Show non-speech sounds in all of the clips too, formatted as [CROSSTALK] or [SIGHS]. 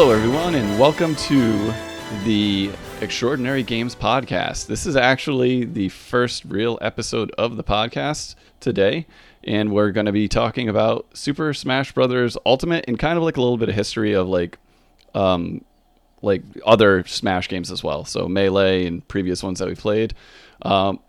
Hello, everyone, and welcome to the Extraordinary Games podcast. This is actually the first real episode of the podcast today, and we're going to be talking about Super Smash Brothers Ultimate and kind of like a little bit of history of like, um, like other Smash games as well. So Melee and previous ones that we played. Um,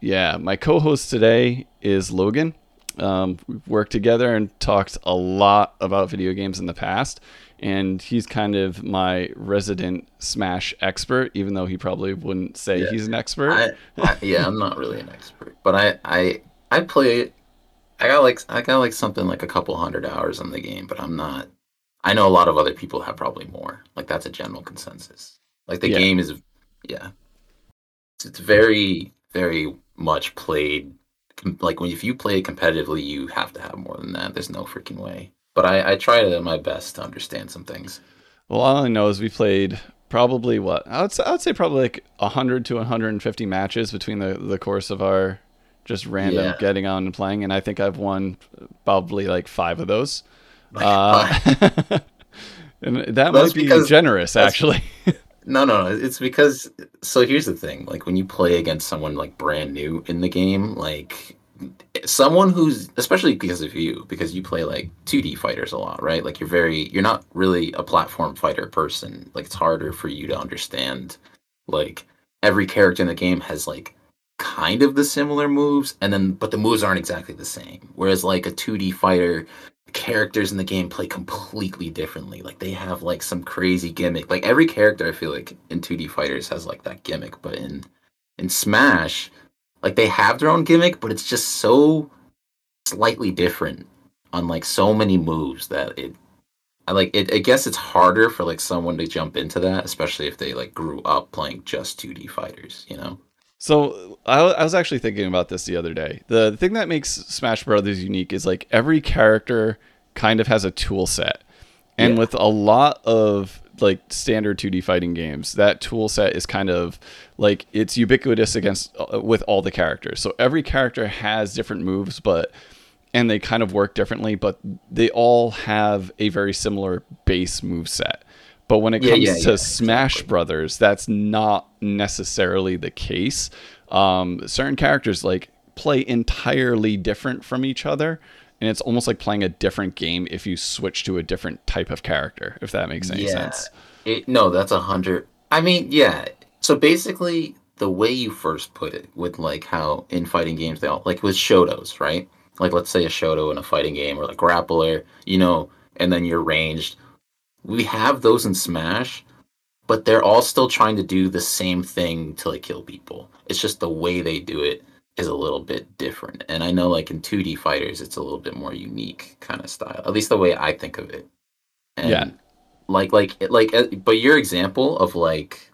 yeah, my co-host today is Logan. Um, we've worked together and talked a lot about video games in the past, and he's kind of my resident Smash expert, even though he probably wouldn't say Yeah. he's an expert. I, I, yeah, I'm not really an expert, but I, I, I play. I got like I got like something like a couple hundred hours in the game, but I'm not. I know a lot of other people have probably more. Like that's a general consensus. Like the Yeah. game is, yeah, it's, it's very very much played. Like when if you play it competitively, you have to have more than that. There's no freaking way. But I, I try to my best to understand some things. well, all I know is we played probably what I would say, I would say probably like 100 to 150 matches between the the course of our just random Yeah. getting on and playing, and I think I've won probably like five of those. [LAUGHS] Uh, [LAUGHS] and that That's might be because- generous, actually. [LAUGHS] No, no, no. It's because so here's the thing. Like when you play against someone like brand new in the game, like someone who's especially because of you, because you play like 2D fighters a lot, right? Like you're very you're not really a platform fighter person. Like it's harder for you to understand like every character in the game has like kind of the similar moves and then but the moves aren't exactly the same. Whereas like a 2D fighter characters in the game play completely differently. Like they have like some crazy gimmick. Like every character I feel like in 2D fighters has like that gimmick, but in in Smash, like they have their own gimmick, but it's just so slightly different on like so many moves that it I like it I guess it's harder for like someone to jump into that, especially if they like grew up playing just 2D fighters, you know? So I, I was actually thinking about this the other day. The thing that makes Smash Brothers unique is like every character kind of has a tool set, and Yeah. with a lot of like standard 2D fighting games, that tool set is kind of like it's ubiquitous against uh, with all the characters. So every character has different moves, but and they kind of work differently, but they all have a very similar base move set. But when it Yeah, comes yeah, to yeah, Smash exactly. Brothers, that's not necessarily the case. Um, certain characters like play entirely different from each other, and it's almost like playing a different game if you switch to a different type of character. If that makes any Yeah. sense. It, no, that's a hundred. I mean, yeah. So basically, the way you first put it, with like how in fighting games they all like with shotos, right? Like let's say a shoto in a fighting game or like grappler, you know, and then you're ranged. We have those in Smash, but they're all still trying to do the same thing to like kill people. It's just the way they do it is a little bit different. And I know like in 2D fighters, it's a little bit more unique kind of style. At least the way I think of it. And Yeah. like like like uh, but your example of like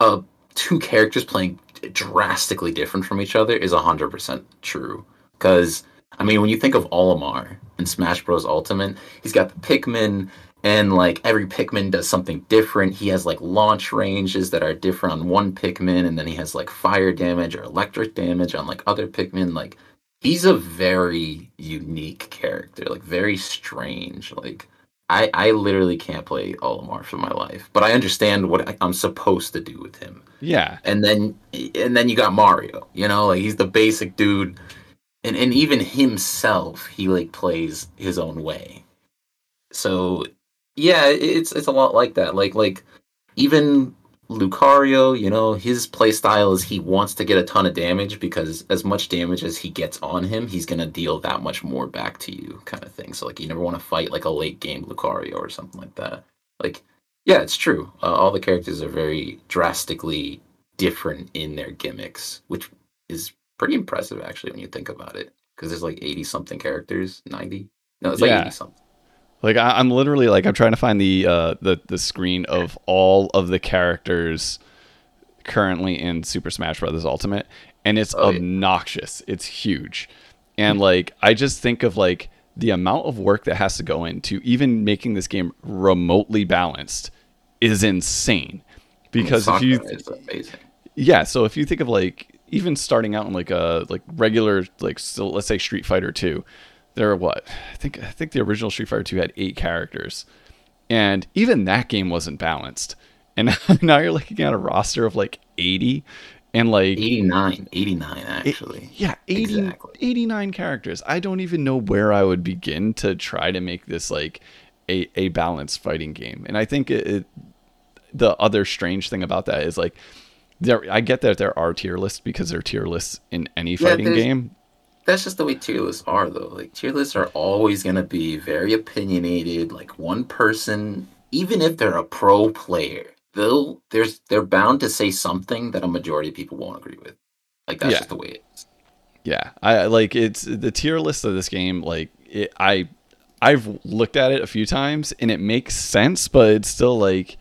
uh two characters playing drastically different from each other is 100% true because i mean when you think of olimar in smash bros ultimate he's got the pikmin and like every pikmin does something different he has like launch ranges that are different on one pikmin and then he has like fire damage or electric damage on like other pikmin like he's a very unique character like very strange like I, I literally can't play Olimar for my life, but I understand what I, I'm supposed to do with him. Yeah. And then and then you got Mario, you know, like he's the basic dude, and and even himself, he like plays his own way. So yeah, it's it's a lot like that. Like like even Lucario, you know, his play style is he wants to get a ton of damage because as much damage as he gets on him, he's gonna deal that much more back to you, kind of thing. So like you never want to fight like a late game Lucario or something like that. Like yeah, it's true. Uh, all the characters are very drastically different in their gimmicks, which is pretty impressive actually when you think about it. Because there's like eighty something characters, ninety. No, it's like Yeah. eighty something. Like I, I'm literally like I'm trying to find the uh, the the screen of all of the characters currently in Super Smash Bros. Ultimate, and it's Oh, yeah. obnoxious. It's huge, and like I just think of like the amount of work that has to go into even making this game remotely balanced is insane. Because if you is amazing. yeah, so if you think of like even starting out in like a like regular like so let's say Street Fighter 2, there are what? I think I think the original Street Fighter 2 had 8 characters. and even that game wasn't balanced. And [LAUGHS] now you're looking at a roster of like 80 and like 89 89 actually yeah 80, exactly. 89 characters i don't even know where i would begin to try to make this like a, a balanced fighting game and i think it, it the other strange thing about that is like there i get that there are tier lists because there are tier lists in any fighting yeah, game that's just the way tier lists are though like tier lists are always going to be very opinionated like one person even if they're a pro player they'll there's they're bound to say something that a majority of people won't agree with. Like that's yeah. just the way it is. Yeah, I like it's the tier list of this game. Like it, I, I've looked at it a few times and it makes sense, but it's still like,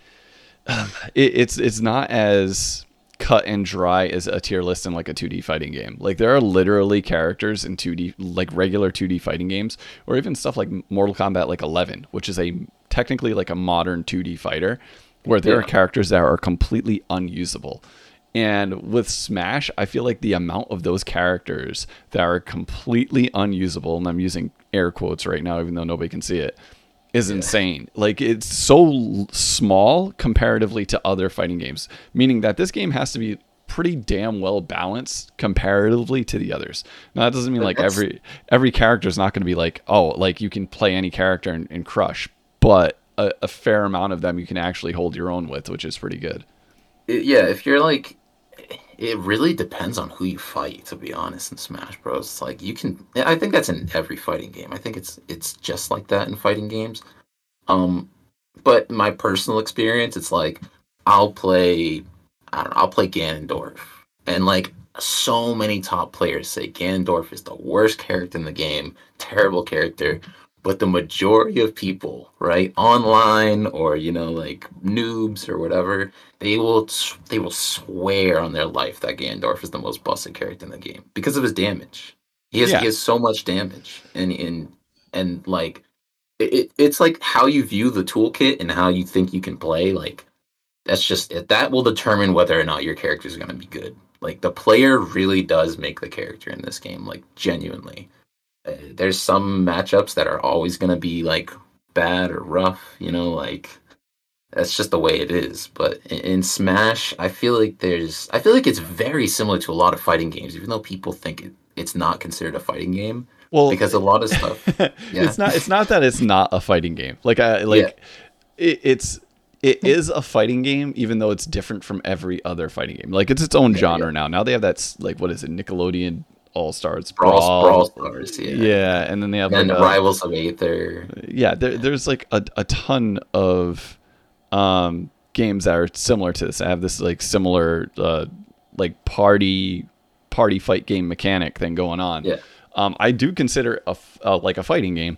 um, [SIGHS] it, it's it's not as cut and dry as a tier list in like a 2D fighting game. Like there are literally characters in 2D like regular 2D fighting games or even stuff like Mortal Kombat like 11, which is a technically like a modern 2D fighter where there yeah. are characters that are completely unusable. And with Smash, I feel like the amount of those characters that are completely unusable, and I'm using air quotes right now, even though nobody can see it, is insane. Like it's so small comparatively to other fighting games, meaning that this game has to be pretty damn well balanced comparatively to the others. Now that doesn't mean like every every character is not going to be like oh like you can play any character and, and crush, but a, a, fair amount of them you can actually hold your own with, which is pretty good. Yeah, if you're like, it really depends on who you fight. To be honest, in Smash Bros, it's like you can. I think that's in every fighting game. I think it's it's just like that in fighting games. Um, but my personal experience, it's like I'll play. I don't know. I'll play Ganondorf, and like so many top players say Ganondorf is the worst character in the game, terrible character but the majority of people right online or you know like noobs or whatever they will they will swear on their life that Ganondorf is the most busted character in the game because of his damage. He has, yeah. he has so much damage and and and like it, it's like how you view the toolkit and how you think you can play like that's just it that will determine whether or not your character is going to be good. Like the player really does make the character in this game like genuinely there's some matchups that are always going to be like bad or rough, you know, like that's just the way it is. But in, in, Smash, I feel like there's I feel like it's very similar to a lot of fighting games, even though people think it, it's not considered a fighting game. Well, because a lot of stuff, [LAUGHS] yeah. it's not. It's not that it's not a fighting game. Like I like yeah. it, it's it is a fighting game, even though it's different from every other fighting game. Like it's its own yeah, genre yeah. now. Now they have that like what is it, Nickelodeon all Stars Brawl, Brawl Stars, yeah. Yeah, and then they have and like Rivals of Aether. Yeah, there, there's like a, a ton of um, games that are similar to this. I have this like similar uh, like party party fight game mechanic thing going on. Yeah. Um, I do consider a uh, like a fighting game.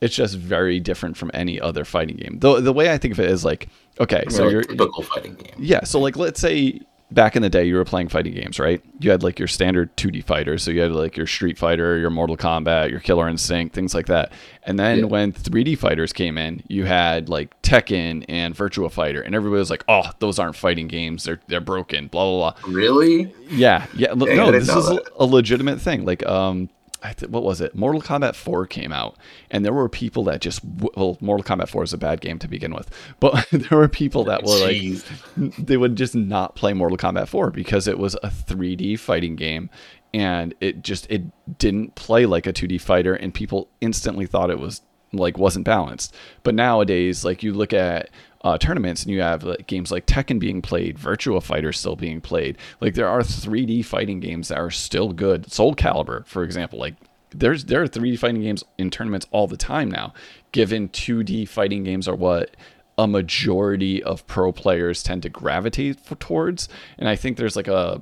It's just very different from any other fighting game. The the way I think of it is like okay, so you're typical fighting game. Yeah, so like let's say back in the day you were playing fighting games, right? You had like your standard 2D fighters, so you had like your Street Fighter, your Mortal Kombat, your Killer Instinct, things like that. And then yeah. when 3D fighters came in, you had like Tekken and Virtua Fighter, and everybody was like, "Oh, those aren't fighting games. They're they're broken." Blah blah blah. Really? Yeah, yeah. No, this is a legitimate thing. Like, um, th- what was it? Mortal Kombat 4 came out, and there were people that just well, Mortal Kombat 4 is a bad game to begin with, [LAUGHS] but [LAUGHS] there were people that were Jeez. like they would just not play Mortal Kombat 4 because it was a 3D fighting game, and it just it didn't play like a 2D fighter, and people instantly thought it was like wasn't balanced. But nowadays, like you look at uh, tournaments and you have like, games like Tekken being played, Virtua Fighter still being played. Like there are 3D fighting games that are still good. Soul Calibur, for example, like there's there are 3D fighting games in tournaments all the time now. Given 2D fighting games are what a majority of pro players tend to gravitate towards, and I think there's like a,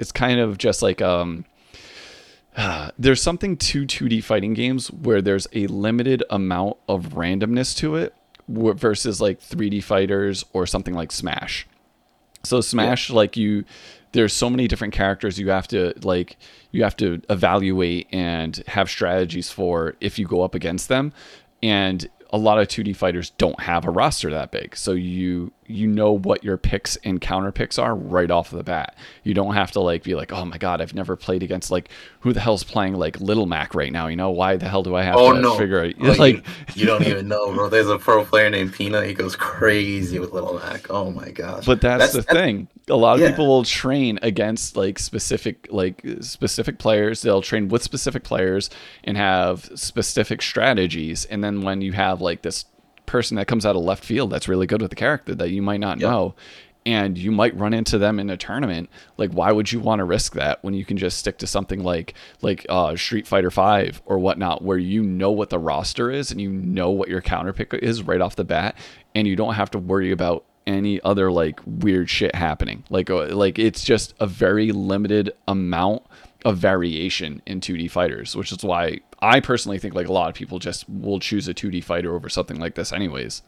it's kind of just like um. [SIGHS] There's something to 2D fighting games where there's a limited amount of randomness to it versus like 3D fighters or something like Smash. So Smash, yeah. like you, there's so many different characters you have to like you have to evaluate and have strategies for if you go up against them, and a lot of 2D fighters don't have a roster that big. So you you know what your picks and counter picks are right off the bat. You don't have to like be like, oh my god, I've never played against like who the hell's playing like Little Mac right now. You know why the hell do I have Oh, to no. figure out Oh, [LAUGHS] like you, [LAUGHS] you don't even know, bro. There's a pro player named Peanut. He goes crazy with Little Mac. Oh my gosh. But that's, the thing. A lot of yeah. people will train against like specific like specific players. They'll train with specific players and have specific strategies. And then when you have like this person that comes out of left field that's really good with the character that you might not Yep. know and you might run into them in a tournament like why would you want to risk that when you can just stick to something like like uh, street fighter 5 or whatnot where you know what the roster is and you know what your counter pick is right off the bat and you don't have to worry about any other like weird shit happening like uh, like it's just a very limited amount of variation in 2D fighters, which is why I personally think like a lot of people just will choose a 2D fighter over something like this anyways.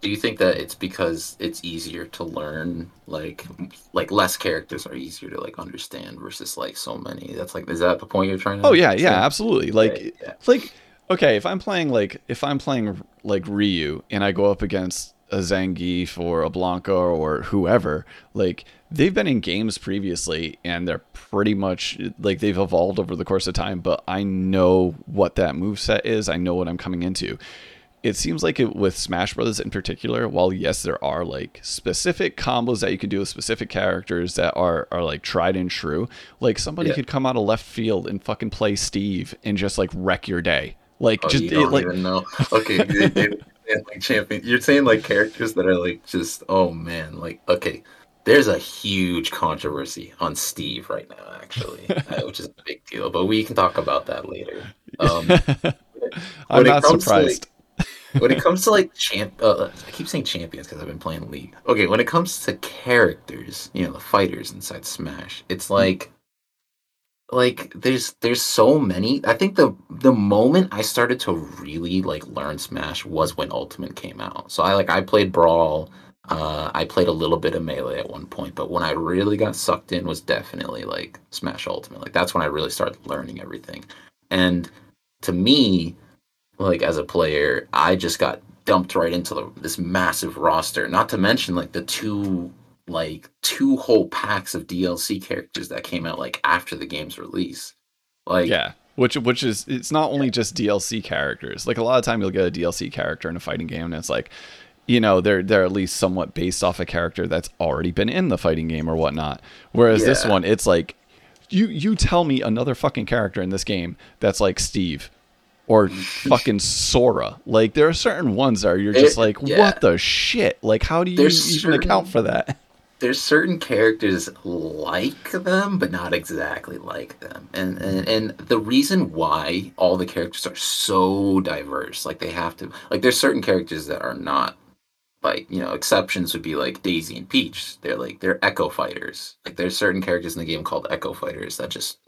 Do you think that it's because it's easier to learn, like like less characters are easier to like understand versus like so many? That's like, is that the point you're trying to? Oh yeah, yeah, absolutely. Like Right, yeah. like okay, if I'm playing like if I'm playing like Ryu and I go up against a Zangief or a Blanka or whoever, like they've been in games previously and they're pretty much like they've evolved over the course of time, but I know what that move set is. I know what I'm coming into. It seems like it with Smash Brothers in particular, while yes, there are like specific combos that you can do with specific characters that are are like tried and true. Like somebody Yeah. could come out of left field and fucking play Steve and just like wreck your day. Like Oh, just you it, like no. Okay, [LAUGHS] like champion. You're saying like characters that are like just oh man, like okay. There's a huge controversy on Steve right now, actually, [LAUGHS] uh, which is a big deal. But we can talk about that later. Um, [LAUGHS] I'm not to, like, surprised. [LAUGHS] when it comes to like champ, uh, I keep saying champions because I've been playing League. Okay, when it comes to characters, you know, the fighters inside Smash, it's like, like there's there's so many. I think the the moment I started to really like learn Smash was when Ultimate came out. So I like I played Brawl. Uh, I played a little bit of Melee at one point, but when I really got sucked in was definitely like Smash Ultimate. Like that's when I really started learning everything. And to me, like as a player, I just got dumped right into the, this massive roster. Not to mention like the two like two whole packs of DLC characters that came out like after the game's release. Like yeah. Which which is it's not only just DLC characters. Like a lot of time you'll get a DLC character in a fighting game and it's like you know, they're they're at least somewhat based off a character that's already been in the fighting game or whatnot. Whereas this one, it's like you you tell me another fucking character in this game that's like Steve or fucking Sora. Like there are certain ones that you're just It- like, yeah. what the shit? Like how do you There's even account certain- for that? there's certain characters like them but not exactly like them and, and and the reason why all the characters are so diverse like they have to like there's certain characters that are not like you know exceptions would be like daisy and peach they're like they're echo fighters like there's certain characters in the game called echo fighters that just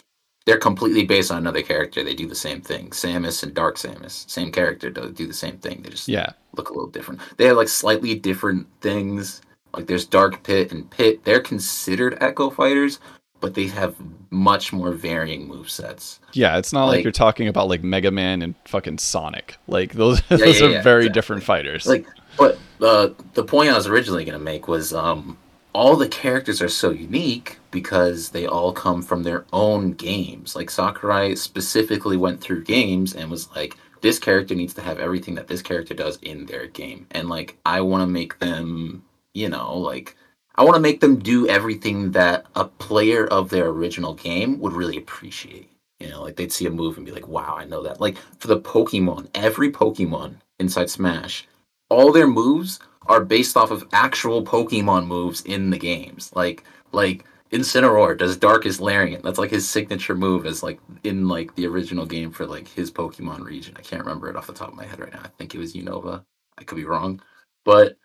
they're completely based on another character they do the same thing samus and dark samus same character do, do the same thing they just Yeah. look a little different. They have like slightly different things. Like there's Dark Pit and Pit. They're considered Echo Fighters, but they have much more varying move sets. Yeah, it's not like, Like- you're talking about like Mega Man and fucking Sonic. Like those [LAUGHS] Yeah, those yeah, are yeah, very exactly. different fighters. Like, but uh, the point I was originally gonna make was um, all the characters are so unique because they all come from their own games. Like Sakurai specifically went through games and was like, this character needs to have everything that this character does in their game, and like I want to make them, you know, like. I want to make them do everything that a player of their original game would really appreciate. You know, like they'd see a move and be like, wow, I know that. Like for the Pokemon, every Pokemon inside Smash, all their moves are based off of actual Pokemon moves in the games. Like like Incineroar does Darkest Lariat. That's like his signature move as like in like the original game for like his Pokemon region. I can't remember it off the top of my head right now. I think it was Unova. I could be wrong. But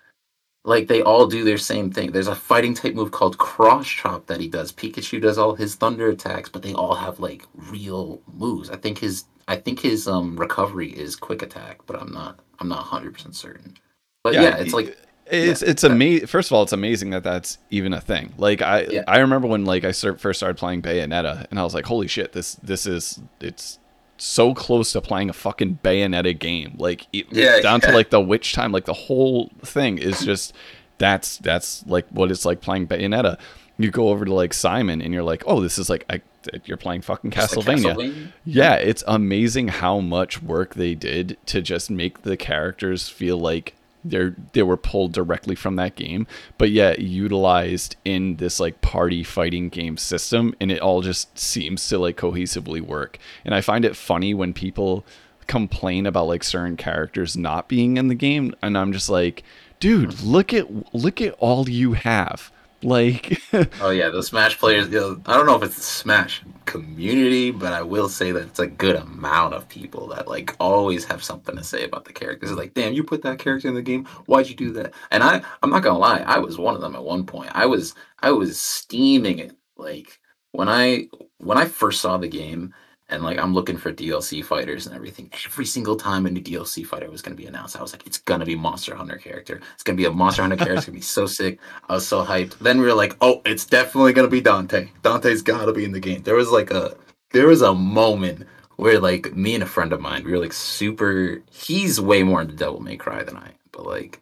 like they all do their same thing. There's a fighting type move called Cross Chop that he does. Pikachu does all his thunder attacks, but they all have like real moves. I think his I think his um recovery is quick attack, but I'm not I'm not 100% certain. But yeah, it's like it's it's amazing. First of all, it's amazing that that's even a thing. Like I Yeah. I remember when like I start, first started playing Bayonetta, and I was like, holy shit, this this is it's so close to playing a fucking Bayonetta game. Like it, Yeah, down to like the witch time, like the whole thing is just that's that's like what it's like playing Bayonetta. You go over to like Simon and you're like, oh, this is like I, you're playing fucking Castlevania. Castlevania. Yeah, it's amazing how much work they did to just make the characters feel like they're they were pulled directly from that game, but yet utilized in this like party fighting game system, and it all just seems to like cohesively work. And I find it funny when people complain about like certain characters not being in the game, and I'm just like, dude, look at look at all you have. Like, [LAUGHS] oh yeah, the Smash players. You know, I don't know if it's the Smash community, but I will say that it's a good amount of people that like always have something to say about the characters. Like, damn, you put that character in the game. Why'd you do that? And I, I'm not gonna lie, I was one of them at one point. I was, I was steaming it. Like when I, when I first saw the game, and like I'm looking for DLC fighters and everything. Every single time a new DLC fighter was to be announced, I was like, it's to be Monster Hunter character. It's to be a Monster Hunter character. It's to be so sick. I was so hyped. Then we were like, oh, it's definitely to be Dante. Dante's got to be in the game. There was like a there was a moment where like me and a friend of mine, we were like super. He's way more into Devil May Cry than I am, but like,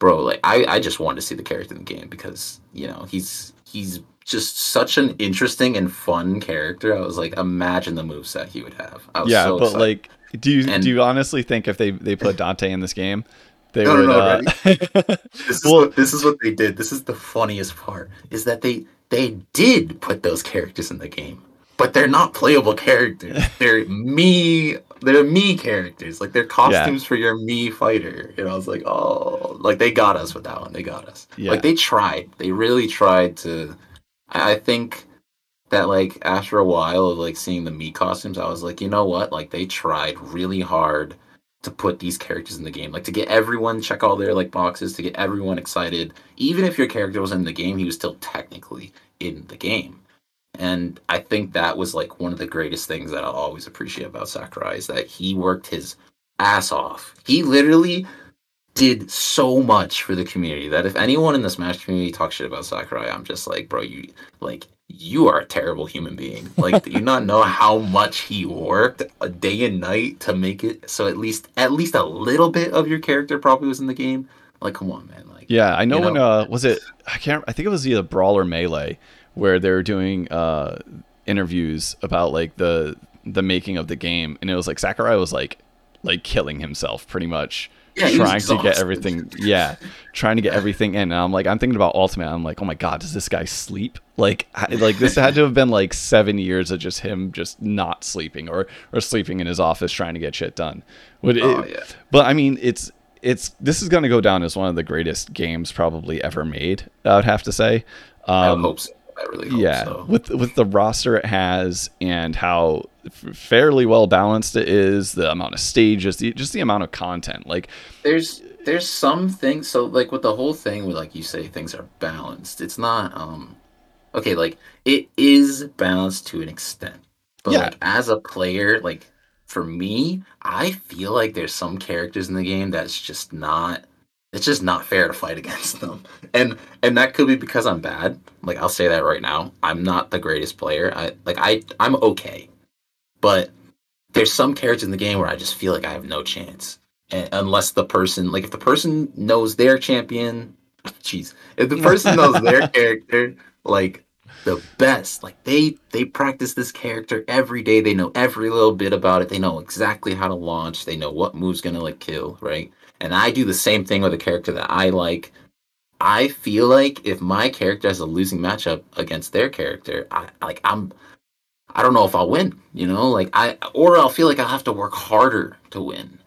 bro, like I I just wanted to see the character in the game because you know he's he's just such an interesting and fun character. I was like, imagine the moveset he would have. yeah, so but excited. like, do you and, do you honestly think if they they put Dante in this game, they no, would? No, no, uh... [LAUGHS] this, is well, what, this is what they did. This is the funniest part is that they they did put those characters in the game, but they're not playable characters. [LAUGHS] They're Mii. They're Mii characters. Like they're costumes yeah. for your Mii fighter. And I was like, oh, like they got us with that one. They got us. Yeah. Like they tried. They really tried to I think that like after a while of like seeing the Mii costumes, I was like, you know what? Like they tried really hard to put these characters in the game, like to get everyone check all their like boxes, to get everyone excited. Even if your character was in the game, he was still technically in the game. And I think that was like one of the greatest things that I'll always appreciate about Sakurai is that he worked his ass off. He literally did so much for the community that if anyone in the Smash community talks shit about Sakurai, I'm just like, bro, you like you are a terrible human being. [LAUGHS] Like, do you not know how much he worked a day and night to make it so at least at least a little bit of your character probably was in the game? Like, come on, man. Like, yeah, I know, know when uh was it? I can't. I think it was either Brawl or Melee where they were doing uh interviews about like the the making of the game, and it was like Sakurai was like like killing himself pretty much yeah, trying to get everything yeah trying to get everything in. And i'm like i'm thinking about ultimate. I'm like oh my god does this guy sleep? Like like this had to have been like seven years of just him just not sleeping or or sleeping in his office trying to get shit done. But, oh, yeah. but i mean it's it's this is going to go down as one of the greatest games probably ever made i would have to say. Um, i hope so I really hope yeah, so. with with the roster it has and how fairly well balanced it is, the amount of stages, the, just the amount of content. Like there's there's some things. So like with the whole thing, with like you say things are balanced. It's not um okay. Like it is balanced to an extent, but yeah. like as a player, like for me, I feel like there's some characters in the game that's just not it's just not fair to fight [LAUGHS] against them. And and that could be because I'm bad. Like I'll say that right now. I'm not the greatest player. I like I I'm okay. But there's some characters in the game where I just feel like I have no chance. And unless the person like if the person knows their champion, [LAUGHS] jeez. If the person [LAUGHS] knows their character like the best, like they they practice this character every day. They know every little bit about it. They know exactly how to launch. They know what move's going to like kill, right? And I do the same thing with a character that I like, I feel like if my character has a losing matchup against their character, I like I'm I don't know if I'll win, you know, like I or I'll feel like I'll have to work harder to win.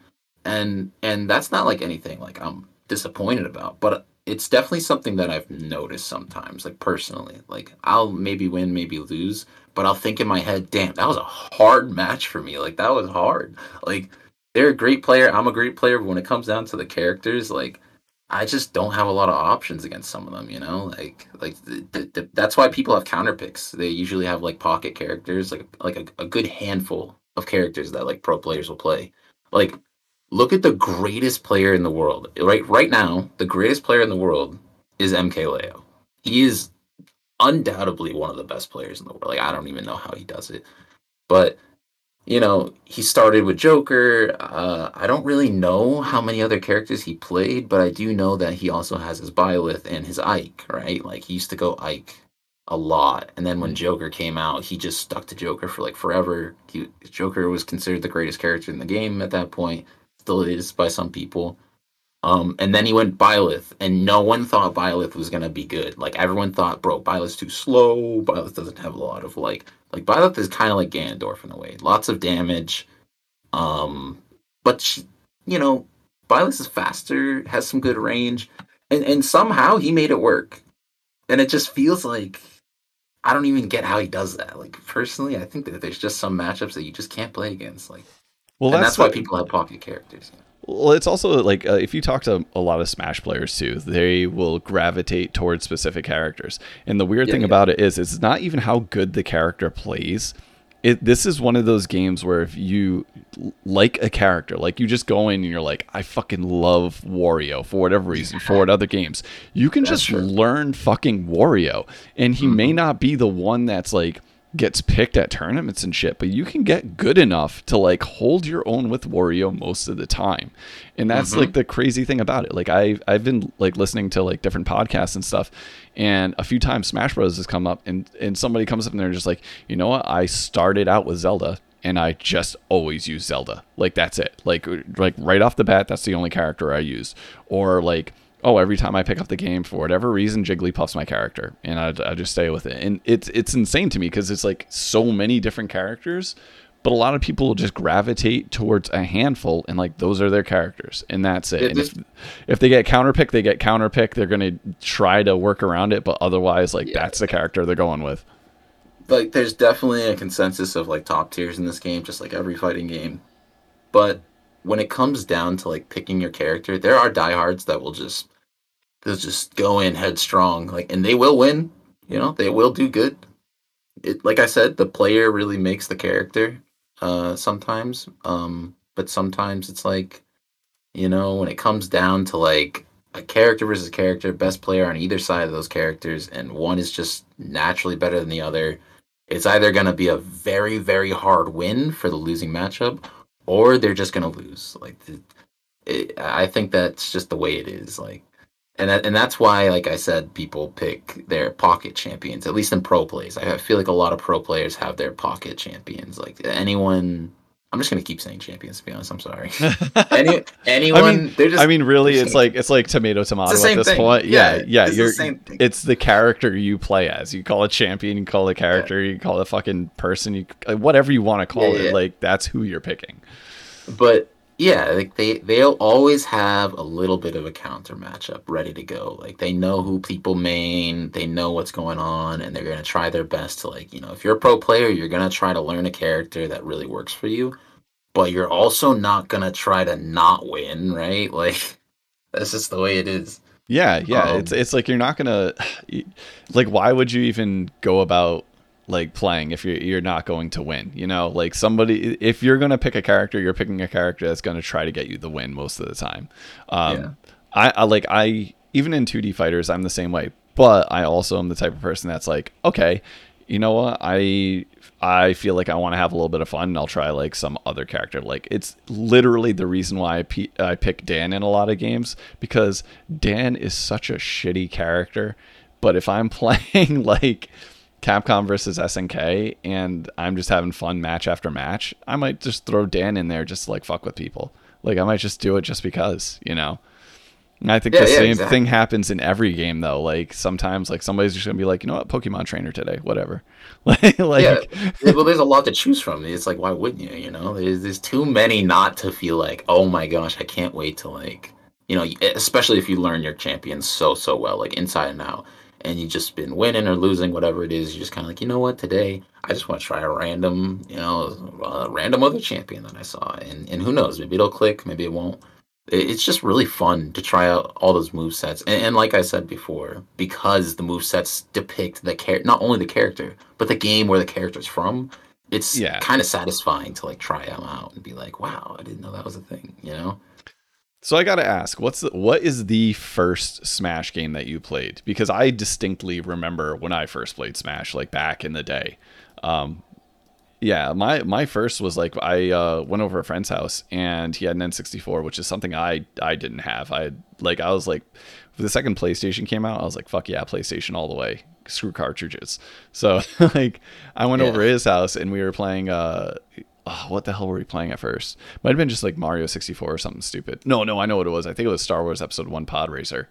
And and that's not like anything like I'm disappointed about, but it's definitely something that I've noticed sometimes, like personally. Like I'll maybe win, maybe lose, but I'll think in my head, damn, that was a hard match for me. Like that was hard. Like they're a great player. I'm a great player. But when it comes down to the characters, like I just don't have a lot of options against some of them. You know, like like the, the, the, that's why people have counter picks. They usually have like pocket characters, like like a, a good handful of characters that like pro players will play. Like look at the greatest player in the world. Right right now, the greatest player in the world is MKLeo. He is undoubtedly one of the best players in the world. Like I don't even know how he does it. But you know, he started with Joker. Uh, I don't really know how many other characters he played, but I do know that he also has his Byleth and his Ike, right? Like he used to go Ike a lot, and then when. Joker came out, he just stuck to Joker for like forever. He, Joker was considered the greatest character in the game at that point, still is by some people. Um, and then he went Byleth, and no one thought Byleth was gonna be good. Like everyone thought, bro, Byleth's too slow. Byleth doesn't have a lot of like, like Byleth is kind of like Ganondorf in a way, lots of damage. Um, but she, you know, Byleth is faster, has some good range, and and somehow he made it work. And it just feels like I don't even get how he does that. Like personally, I think that there's just some matchups that you just can't play against. Like, well, that's, that's why people have pocket characters. You know? Well, it's also like uh, if you talk to a lot of Smash players too, they will gravitate towards specific characters. And the weird yeah, thing yeah. about it is, it's not even how good the character plays. It, this is one of those games where if you like a character, like you just go in and you're like, I fucking love Wario for whatever reason, for what other games, you can that's just true. learn fucking Wario. And he mm-hmm. may not be the one that's like gets picked at tournaments and shit, but you can get good enough to like hold your own with Wario most of the time. And that's mm-hmm. like the crazy thing about it. Like I I've been like listening to like different podcasts and stuff and a few times Smash Bros has come up and and somebody comes up and they're just like, "You know what? I started out with Zelda and I just always use Zelda. Like that's it. Like like right off the bat, that's the only character I use." Or like oh, every time I pick up the game for whatever reason, Jigglypuff's my character, and I, I just stay with it. And it's it's insane to me because it's like so many different characters, but a lot of people will just gravitate towards a handful, and like those are their characters, and that's it. And if if they get counterpick, they get counterpick. They're gonna try to work around it, but otherwise, like yeah. that's the character they're going with. Like, there's definitely a consensus of like top tiers in this game, just like every fighting game, but when it comes down to like picking your character, there are diehards that will just they'll just go in headstrong, like, and they will win. You know, they will do good. It, like I said, the player really makes the character. Uh, sometimes, um, but sometimes it's like, you know, when it comes down to like a character versus character, best player on either side of those characters, and one is just naturally better than the other. It's either going to be a very, very hard win for the losing matchup, or they're just going to lose. Like, it, I think that's just the way it is. Like, and that, and that's why, like I said, people pick their pocket champions. At least in pro plays, I feel like a lot of pro players have their pocket champions. Like anyone, I'm just gonna keep saying champions. To be honest, I'm sorry. [LAUGHS] Any, anyone, I mean, just, I mean, really, it's like it's like tomato tomato at this thing. point. Yeah, yeah, yeah you're. It's the character you play as. You call a champion. You call a character. Yeah. You call a fucking person. You whatever you want to call yeah, it. Like that's who you're picking. But yeah, like they they'll always have a little bit of a counter matchup ready to go. Like they know who people main, they know what's going on, and they're gonna try their best to like you know if you're a pro player, you're gonna try to learn a character that really works for you, but you're also not gonna try to not win, right? [LAUGHS] Like that's just the way it is. Yeah, yeah. Um, it's it's like you're not gonna [SIGHS] like why would you even go about like playing if you're you're not going to win. You know, like somebody if you're gonna pick a character, you're picking a character that's gonna try to get you the win most of the time. Um, yeah. I, I like I even in 2D fighters, I'm the same way. But I also am the type of person that's like, okay, you know what, I I feel like I want to have a little bit of fun and I'll try like some other character. Like it's literally the reason why I, I pick Dan in a lot of games because Dan is such a shitty character. But if I'm [LAUGHS] playing like Capcom versus SNK and I'm just having fun match after match, I might just throw Dan in there just to like fuck with people. Like I might just do it just because, you know. And I think yeah, the yeah, same exactly. thing happens in every game though. Like sometimes like somebody's just gonna be like, you know what, Pokemon trainer today, whatever. [LAUGHS] like, yeah. well there's a lot to choose from. It's like why wouldn't you, you know? There's there's too many not to feel like, oh my gosh, I can't wait to like you know, especially if you learn your champions so so well, like inside and out and you just been winning or losing, whatever it is, you're just kind of like, you know what, today I just want to try a random, you know, a random other champion that I saw, and and who knows, maybe it'll click, maybe it won't. It's just really fun to try out all those move sets, and, and like I said before, because the move sets depict the char- not only the character but the game where the character's from. It's yeah. kind of satisfying to like try them out and be like, wow, I didn't know that was a thing, you know. So I got to ask, what's the, what is the first Smash game that you played? Because I distinctly remember when I first played Smash, like back in the day. Um, Yeah, my my first was like I uh, went over a friend's house and he had an N64, which is something I I didn't have. I like I was like the second PlayStation came out, I was like fuck yeah, PlayStation all the way. Screw cartridges. So [LAUGHS] like I went Yeah. over his house and we were playing uh oh, what the hell were we playing at first? Might have been just like Mario 64 or something stupid. No, no, I know what it was. I think it was Star Wars Episode 1 Pod Racer.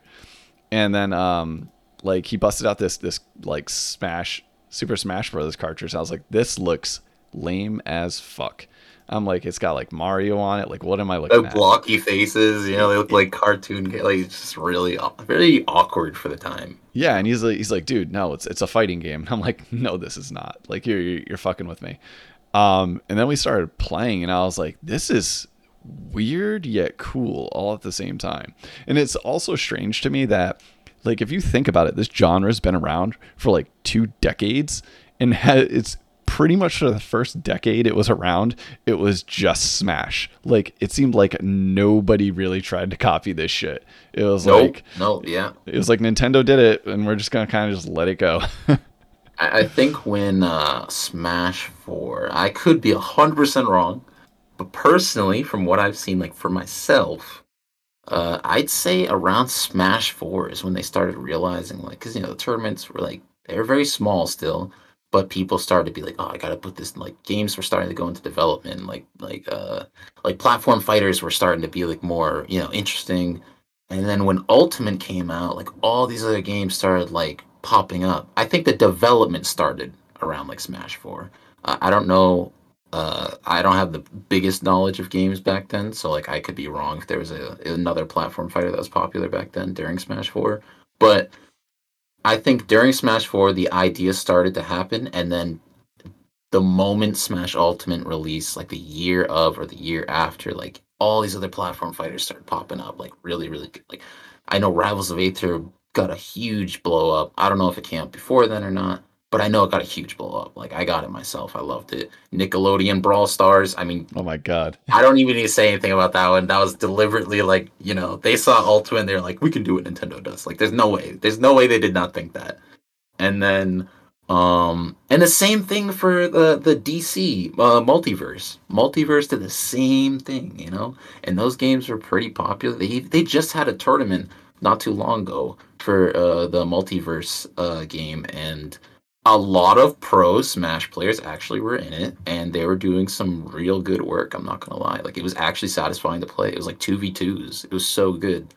And then um like he busted out this this like Smash Super Smash Brothers cartridge. I was like, this looks lame as fuck. I'm like, it's got like Mario on it. Like, what am I looking The at? blocky faces, you know, they look like cartoon, ca- like it's just really, very awkward for the time. Yeah, and he's like, he's like, dude, no, it's it's a fighting game. [LAUGHS] I'm like, no, this is not. Like, you're, you're fucking with me. Um, and then we started playing, and I was like, this is weird yet cool all at the same time. And it's also strange to me that, like, if you think about it, this genre's been around for like two decades, and [LAUGHS] it's pretty much for the first decade it was around, it was just Smash. Like, it seemed like nobody really tried to copy this shit. It was Nope. like no, yeah. it was like Nintendo did it, and we're just gonna kind of just let it go. [LAUGHS] I, think when uh, Smash 4, I could be 100% wrong, but personally, from what I've seen, like for myself, uh, I'd say around Smash 4 is when they started realizing, like, because, you know, the tournaments were like, they were very small still, but people started to be like, oh, I gotta put this, like, games were starting to go into development, like, like, uh, like platform fighters were starting to be, like, more, you know, interesting. And then when Ultimate came out, like all these other games started like popping up. I think the development started around like Smash 4. Uh, I don't know. Uh, I don't have the biggest knowledge of games back then, so like I could be wrong if there was a, another platform fighter that was popular back then during Smash 4. But I think during Smash 4, the idea started to happen, and then the moment Smash Ultimate released, like the year of or the year after, like all these other platform fighters started popping up, like really, really good. Like I know Rivals of Aether got a huge blow up. I don't know if it came out before then or not, but I know it got a huge blow up. Like I got it myself. I loved it. Nickelodeon Brawl Stars. I mean, oh my god! I don't even need to say anything about that one. That was deliberately like, you know, they saw Ultimate and they're like, we can do what Nintendo does. Like, there's no way. There's no way they did not think that. And then, um, and the same thing for the the DC uh, multiverse. Multiverse did the same thing, you know. And those games were pretty popular. They they just had a tournament not too long ago for uh, the multiverse uh, game, and a lot of pro Smash players actually were in it, and they were doing some real good work. I'm not gonna lie; like it was actually satisfying to play. It was like two v twos. It was so good.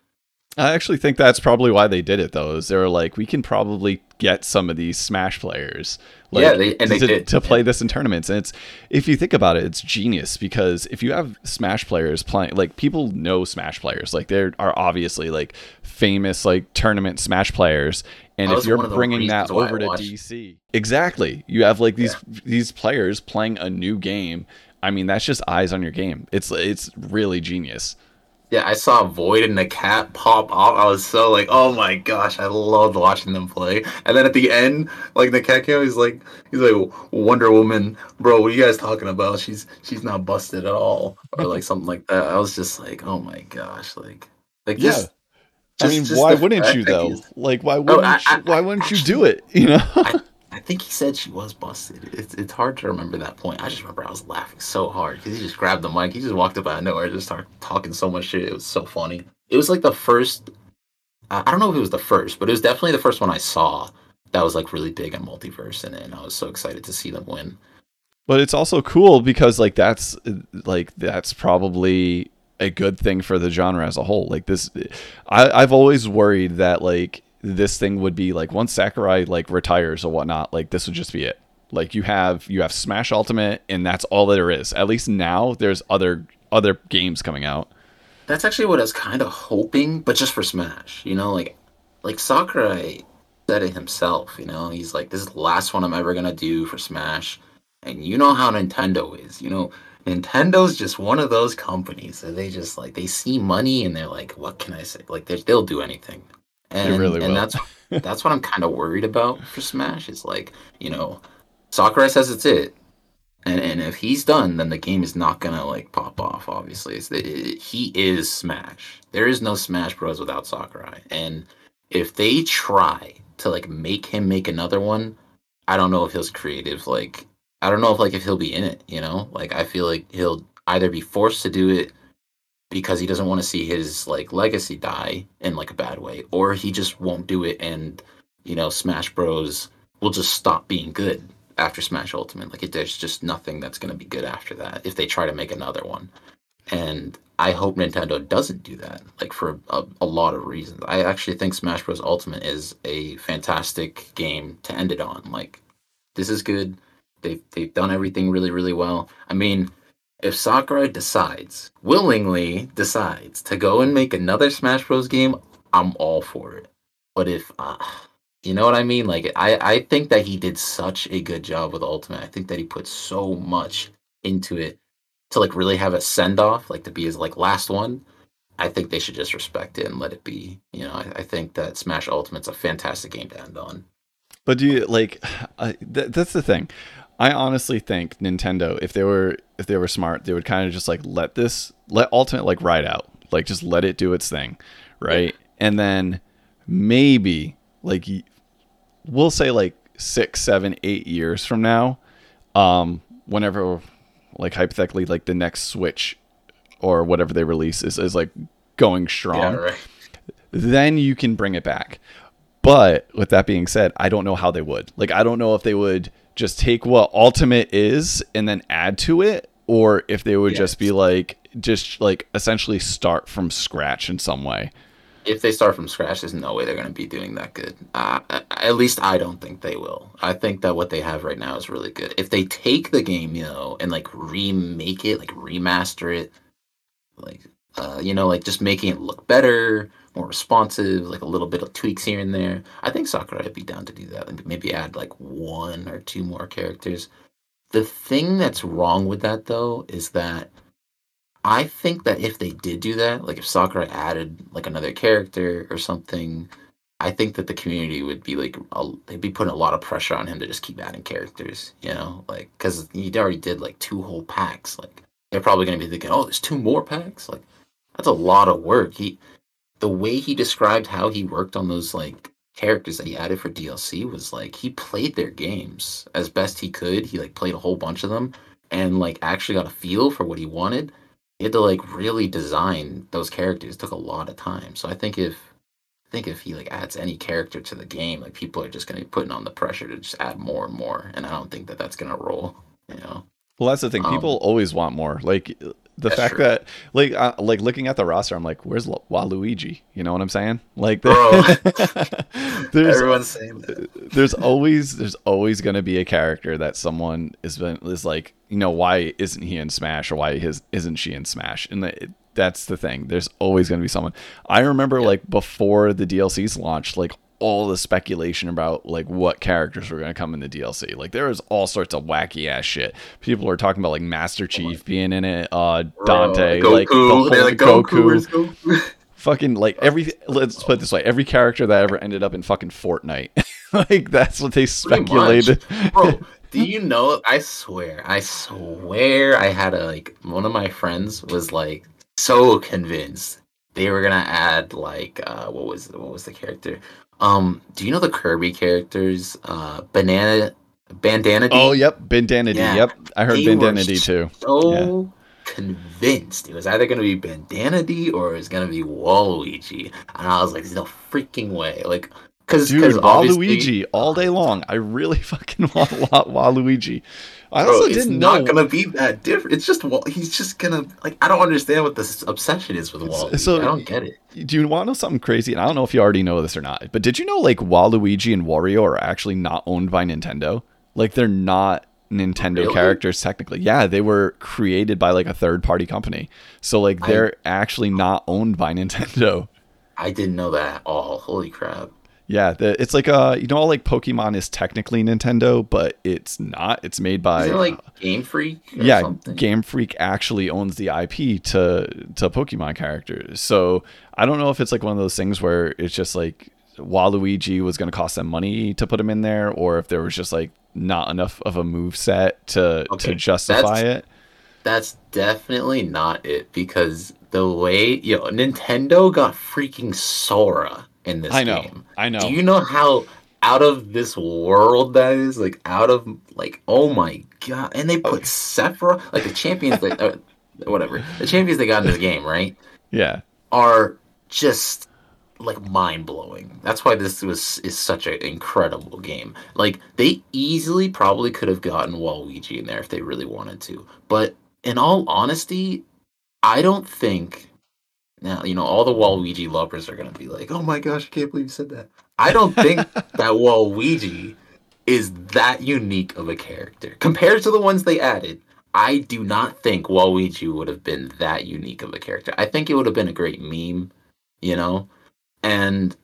I actually think that's probably why they did it though. Is they were like, we can probably get some of these Smash players, like, Yeah, they- and they to, did, to play this in tournaments. And it's if you think about it, it's genius because if you have Smash players playing, like people know Smash players, like there are obviously like famous like tournament Smash players. And if you're one of the bringing that over to. DC, exactly, you have like these these players playing a new game. I mean, that's just eyes on your game. It's it's really genius. Yeah, I saw Void and the cat pop off. I was so like, oh my gosh, I loved watching them play. And then at the end, like the cat came, he's like, he's like, Wonder Woman, bro, what are you guys talking about? She's she's not busted at all, or like something like that. I was just like, oh my gosh, like, like Yeah. just. I mean, just why wouldn't you though? Like, oh, why wouldn't I- I- you, why wouldn't you do it? You know? I, I think he said she was busted. It's it's hard to remember that point. I just remember I was laughing so hard because he just grabbed the mic. He just walked up out of nowhere, and just started talking so much shit. It was so funny. It was like the first. I I don't know if it was the first, but it was definitely the first one I saw that was like really big on multiverse, and, and I was so excited to see them win. but it's also cool because like that's like that's probably a good thing for the genre as a whole. Like this, I, I've always worried that like this thing would be like once Sakurai like retires or whatnot, like this would just be it. Like you have you have Smash Ultimate, and that's all there is. At least now there's other other games coming out. That's actually what I was kind of hoping, but just for Smash. You know, like like Sakurai said it himself. You know, he's like, "This is the last one I'm ever gonna do for Smash." And you know how Nintendo is. You know, Nintendo's just one of those companies that they just like they see money and they're like, "What can I say?" Like they, they'll do anything. And, really and that's [LAUGHS] that's what I'm kind of worried about for Smash. Is like, you know, Sakurai says it's it. And, and if he's done, then the game is not gonna like pop off. Obviously, it's it, he is Smash. There is no Smash Bros without Sakurai. And if they try to like make him make another one, I don't know if he's creative like I don't know if like if he'll be in it, you know? Like I feel like he'll either be forced to do it because he doesn't want to see his like legacy die in like a bad way or he just won't do it and you know Smash Bros will just stop being good after Smash Ultimate. Like it, there's just nothing that's going to be good after that if they try to make another one. And I hope Nintendo doesn't do that, like for a, a lot of reasons. I actually think Smash Bros. Ultimate is a fantastic game to end it on. Like, this is good. They've they've done everything really really well. I mean, if Sakurai decides willingly decides to go and make another Smash Bros. game, I'm all for it. But if uh, you know what I mean, like I I think that he did such a good job with Ultimate. I think that he put so much into it to like really have a send off, like to be his like last one, I think they should just respect it and let it be. You know, I, I think that Smash Ultimate's a fantastic game to end on. But do you like? [SIGHS] Th- that's the thing. I honestly think Nintendo, if they were if they were smart, they would kind of just like let this let Ultimate like ride out, like just let it do its thing, right? Yeah. And then maybe like we'll say like six, seven, eight years from now, um, whenever like hypothetically like the next switch or whatever they release is, is like going strong yeah, right. then you can bring it back but with that being said i don't know how they would like i don't know if they would just take what ultimate is and then add to it or if they would yes. just be like just like essentially start from scratch in some way if they start from scratch, there's no way they're going to be doing that good. Uh, at least I don't think they will. I think that what they have right now is really good. If they take the game, you know, and like remake it, like remaster it, like uh, you know, like just making it look better, more responsive, like a little bit of tweaks here and there. I think Sakurai would be down to do that. Like maybe add like one or two more characters. The thing that's wrong with that though is that I think that if they did do that, like if Sakurai added like another character or something, I think that the community would be like a, they'd be putting a lot of pressure on him to just keep adding characters, you know, like because he already did like two whole packs. Like they're probably gonna be thinking, oh, there's two more packs. Like that's a lot of work. He the way he described how he worked on those like characters that he added for DLC was like he played their games as best he could. He like played a whole bunch of them and like actually got a feel for what he wanted he had to like really design those characters. It took a lot of time. So I think if I think if he like adds any character to the game, like people are just gonna be putting on the pressure to just add more and more, and I don't think that that's gonna roll. You know. Well, that's the thing. People um, always want more. Like the fact true. that like uh, like looking at the roster, I'm like, where's Waluigi? You know what I'm saying? Like, Bro, [LAUGHS] there's everyone's saying that. There's always there's always gonna be a character that someone is been is like, you know, why isn't he in Smash or why his isn't she in Smash? And the, that's the thing. There's always gonna be someone. I remember yeah. like before the DLCs launched, like all the speculation about like what characters were going to come in the DLC. Like there was all sorts of wacky ass shit. People are talking about like Master Chief being in it, uh Dante, Goku, like the whole like Goku. Goku. [LAUGHS] fucking like every let's put it this way, every character that ever ended up in fucking Fortnite. [LAUGHS] like that's what they speculated. Bro, [LAUGHS] do you know I swear, I swear I had a like one of my friends was like so convinced they were gonna add like uh what was what was the character um, do you know the Kirby characters? Uh, Banana, Bandana. Oh, yep, Bandana yeah. Yep, I heard Bandana too. So yeah. convinced it was either going to be Bandana or it was going to be Waluigi, and I was like, There's "No freaking way!" Like, because dude, Waluigi all day long. I really [LAUGHS] fucking want Waluigi. I Bro, also didn't know. It's not gonna be that different. It's just he's just gonna like. I don't understand what this obsession is with Waluigi. So I don't get it. Do you want to know something crazy? And I don't know if you already know this or not. But did you know like Waluigi and Wario are actually not owned by Nintendo? Like they're not Nintendo really? characters technically. Yeah, they were created by like a third party company. So like they're I, actually not owned by Nintendo. I didn't know that at all. Holy crap. Yeah, the, it's like uh, you know, like Pokemon is technically Nintendo, but it's not. It's made by is it like Game Freak. yeah, something? Game Freak actually owns the IP to to Pokemon characters. So I don't know if it's like one of those things where it's just like Waluigi was going to cost them money to put him in there, or if there was just like not enough of a move set to okay, to justify that's, it. That's definitely not it because the way yo know, Nintendo got freaking Sora in this I know. game. I know. Do you know how out of this world that is like out of like oh my god and they put okay. Sephiroth like the champions like [LAUGHS] uh, whatever the champions they got in this game right yeah are just like mind blowing. That's why this was is such an incredible game. Like they easily probably could have gotten Waluigi in there if they really wanted to. But in all honesty, I don't think now you know all the Waluigi lovers are gonna be like, "Oh my gosh, I can't believe you said that." I don't think [LAUGHS] that Waluigi is that unique of a character compared to the ones they added. I do not think Waluigi would have been that unique of a character. I think it would have been a great meme, you know, and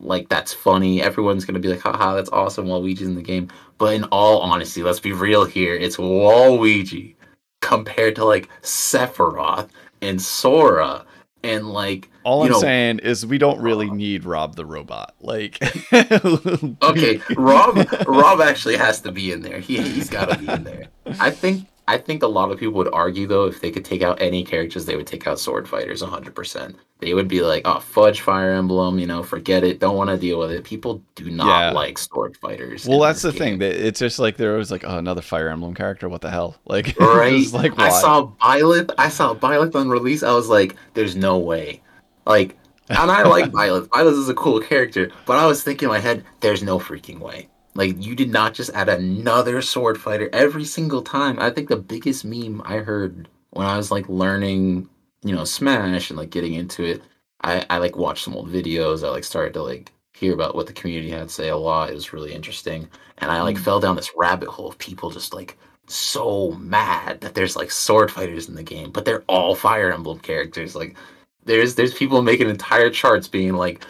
like that's funny. Everyone's gonna be like, haha, that's awesome. Waluigi's in the game. But in all honesty, let's be real here. It's Waluigi compared to like Sephiroth and Sora and like all I'm know, saying is we don't really uh. need Rob the robot. Like Okay, [LAUGHS] Rob Rob actually has to be in there. He he's gotta be in there. I think I think a lot of people would argue though if they could take out any characters, they would take out sword fighters 100%. They would be like, "Oh, fudge Fire Emblem, you know, forget it. Don't want to deal with it." People do not yeah. like sword fighters. Well, that's the game. thing. It's just like there was like, "Oh, another Fire Emblem character. What the hell?" [LAUGHS] Like, [LAUGHS] right? like, why? I saw Byleth. I saw Byleth on release. I was like, "There's no way." Like, and I like [LAUGHS] Byleth. Byleth is a cool character, but I was thinking in my head, "There's no freaking way." Like you did not just add another sword fighter every single time. I think the biggest meme I heard when I was like learning, you know, Smash and like getting into it, I, I like watched some old videos. I like started to like hear about what the community had to say a lot. It was really interesting. And I like mm. fell down this rabbit hole of people just like so mad that there's like sword fighters in the game, but they're all Fire Emblem characters. Like there's there's people making entire charts being like,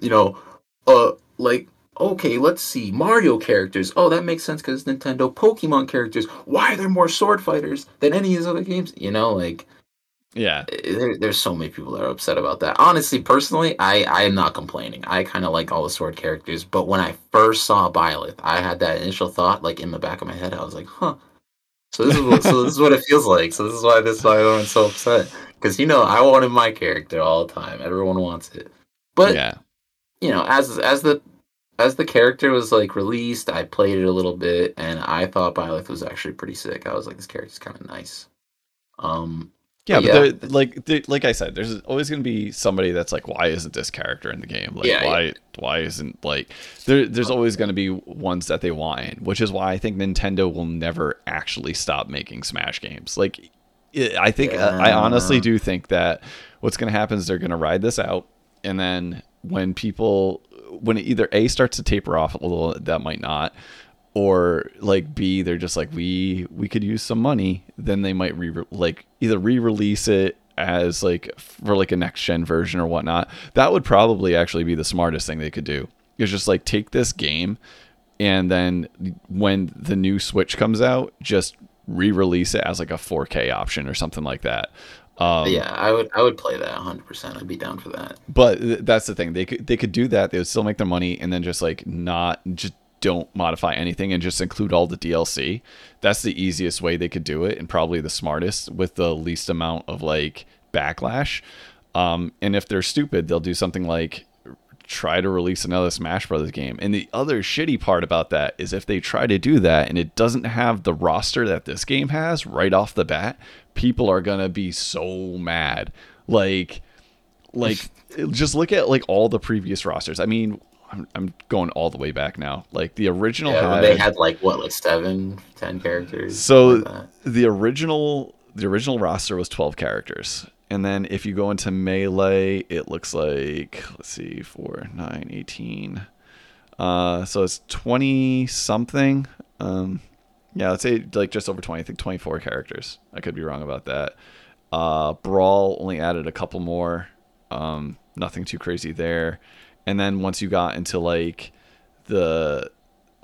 you know, uh like okay, let's see, Mario characters. Oh, that makes sense because Nintendo. Pokemon characters. Why are there more sword fighters than any of these other games? You know, like, yeah, eh, there, there's so many people that are upset about that. Honestly, personally, I I am not complaining. I kind of like all the sword characters, but when I first saw Byleth, I had that initial thought, like in the back of my head, I was like, huh. So this is what, so this is what it feels like. So this is why this is why I'm so upset because you know I wanted my character all the time. Everyone wants it, but yeah, you know, as as the as the character was like released, I played it a little bit, and I thought Byleth was actually pretty sick. I was like, this character's kind of nice. Um, yeah, but, yeah. like like I said, there's always going to be somebody that's like, why isn't this character in the game? Like, yeah, why yeah. why isn't like there? There's always going to be ones that they want, which is why I think Nintendo will never actually stop making Smash games. Like, I think uh, I honestly do think that what's going to happen is they're going to ride this out, and then when people when it either a starts to taper off a little, that might not, or like b they're just like we we could use some money. Then they might re like either re-release it as like for like a next gen version or whatnot. That would probably actually be the smartest thing they could do. Is just like take this game and then when the new Switch comes out, just re-release it as like a 4K option or something like that. Um, yeah, I would I would play that 100. percent I'd be down for that. But that's the thing; they could they could do that. They would still make their money, and then just like not just don't modify anything and just include all the DLC. That's the easiest way they could do it, and probably the smartest with the least amount of like backlash. Um, and if they're stupid, they'll do something like try to release another Smash Brothers game. And the other shitty part about that is if they try to do that and it doesn't have the roster that this game has right off the bat, people are going to be so mad. Like like [LAUGHS] just look at like all the previous rosters. I mean, I'm, I'm going all the way back now. Like the original yeah, had, they had like what like seven, ten characters. So like the original the original roster was 12 characters and then if you go into melee, it looks like let's see, four, nine, 18. Uh, so it's 20 something. Um, yeah, let's say like just over 20. I think 24 characters. I could be wrong about that. Uh, Brawl only added a couple more. Um, nothing too crazy there. And then once you got into like the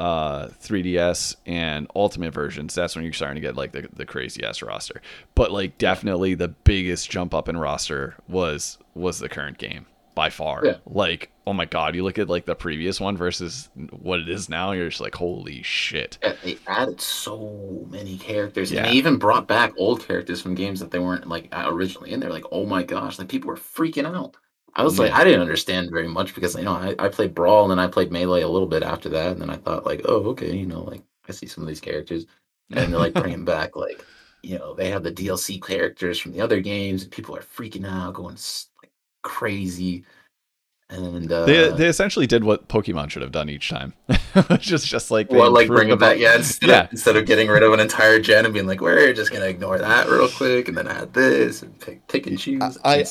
uh, 3DS and Ultimate versions, that's when you're starting to get like the, the crazy ass roster. But like definitely the biggest jump up in roster was was the current game by far. Yeah. Like, oh my god, you look at like the previous one versus what it is now, you're just like, holy shit. Yeah, they added so many characters. Yeah. And they even brought back old characters from games that they weren't like originally in there. Like, oh my gosh, like people were freaking out. I was like, I didn't understand very much because you know I, I played Brawl and then I played Melee a little bit after that, and then I thought like, oh okay, you know, like I see some of these characters, and they're like [LAUGHS] bringing back like, you know, they have the DLC characters from the other games, and people are freaking out, going like crazy. And uh, they they essentially did what Pokemon should have done each time, [LAUGHS] which is just like well, like bring it back, yeah. Instead, yeah. Of, instead of getting rid of an entire gen and being like, we're just gonna ignore that real quick and then add this and pick, pick and choose. I,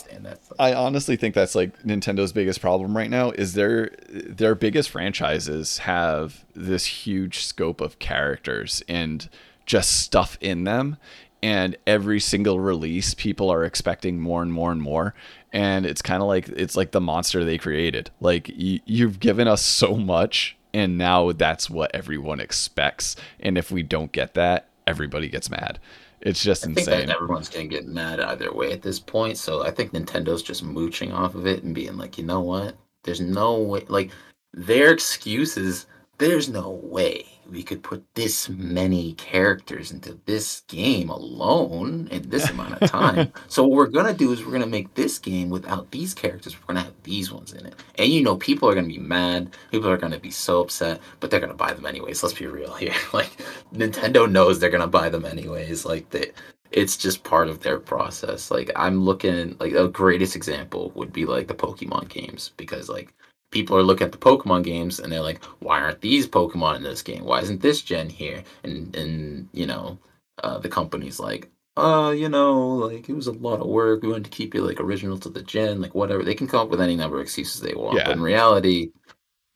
I, I honestly think that's like Nintendo's biggest problem right now is their their biggest franchises have this huge scope of characters and just stuff in them and every single release people are expecting more and more and more and it's kind of like it's like the monster they created. Like y- you've given us so much and now that's what everyone expects. And if we don't get that everybody gets mad. It's just I insane. everyone's gonna get mad either way at this point. So i think nintendo's just mooching off of it and being like you know what? There's no way like their excuses there's no way we could put this many characters into this game alone in this [LAUGHS] amount of time. so what we're gonna do is we're gonna make this game without these characters. We're gonna have these ones in it, and you know people are gonna be mad. People are gonna be so upset, but they're gonna buy them anyways. Let's be real here. [LAUGHS] Like Nintendo knows they're gonna buy them anyways. Like they. It's just part of their process. Like I'm looking like a greatest example would be like the Pokemon games because like people are looking at the Pokemon games and they're like, why aren't these Pokemon in this game? Why isn't this gen here? And and you know, uh, the company's like, uh, you know, like it was a lot of work. We wanted to keep it like original to the gen, like whatever. They can come up with any number of excuses they want. Yeah. But in reality,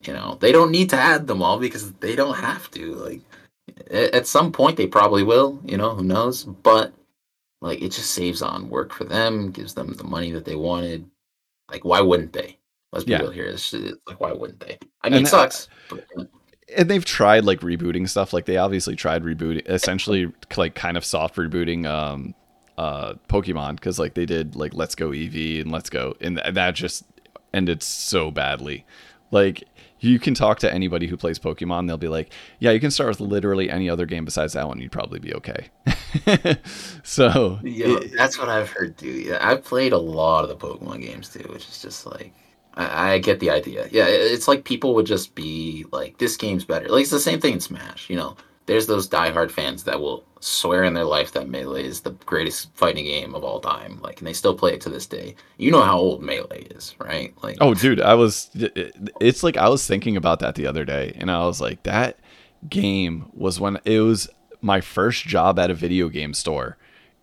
you know, they don't need to add them all because they don't have to. Like at some point they probably will, you know, who knows? But like it just saves on work for them, gives them the money that they wanted. Like why wouldn't they? Let's be yeah. real here. It's, like, why wouldn't they? I mean, and it sucks. But, and they've tried like rebooting stuff. Like they obviously tried rebooting, essentially like kind of soft rebooting um, uh, Pokemon because like they did like Let's Go Eevee and Let's Go, and that just ended so badly. Like you can talk to anybody who plays Pokemon, they'll be like, "Yeah, you can start with literally any other game besides that one. You'd probably be okay." [LAUGHS] so yeah, that's what I've heard too. Yeah, I've played a lot of the Pokemon games too, which is just like I, I get the idea. Yeah, it's like people would just be like, "This game's better." Like it's the same thing in Smash. You know, there's those diehard fans that will swear in their life that Melee is the greatest fighting game of all time. Like, and they still play it to this day. You know how old Melee is, right? Like, oh, dude, I was. It's like I was thinking about that the other day, and I was like, that game was when it was my first job at a video game store,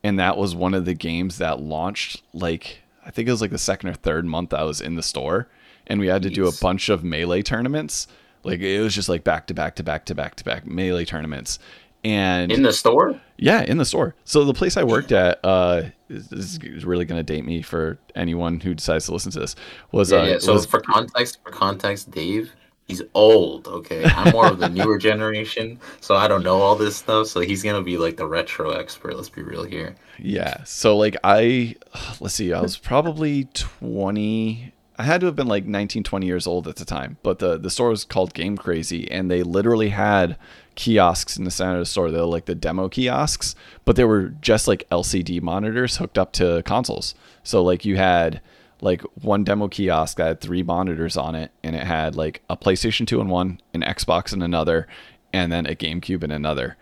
and that was one of the games that launched like I think it was like the second or third month I was in the store, and we had to do a bunch of melee tournaments. Like it was just like back to back to back to back to back melee tournaments. And in the store? Yeah, in the store. So the place I worked at, uh, this is really going to date me for anyone who decides to listen to this. Was yeah, uh, yeah. so was, for context, for context, Dave he's old. Okay, I'm more of the newer generation, so I don't know all this stuff. So he's gonna be like the retro expert. Let's be real here. Yeah. So like I, let's see, I was probably 20. I had to have been like 19, 20 years old at the time. But the the store was called Game Crazy, and they literally had kiosks in the center of the store. They were like the demo kiosks, but they were just like LCD monitors hooked up to consoles. So like you had like one demo kiosk that had three monitors on it and it had like a PlayStation 2 in one, an Xbox in another, and then a GameCube in another.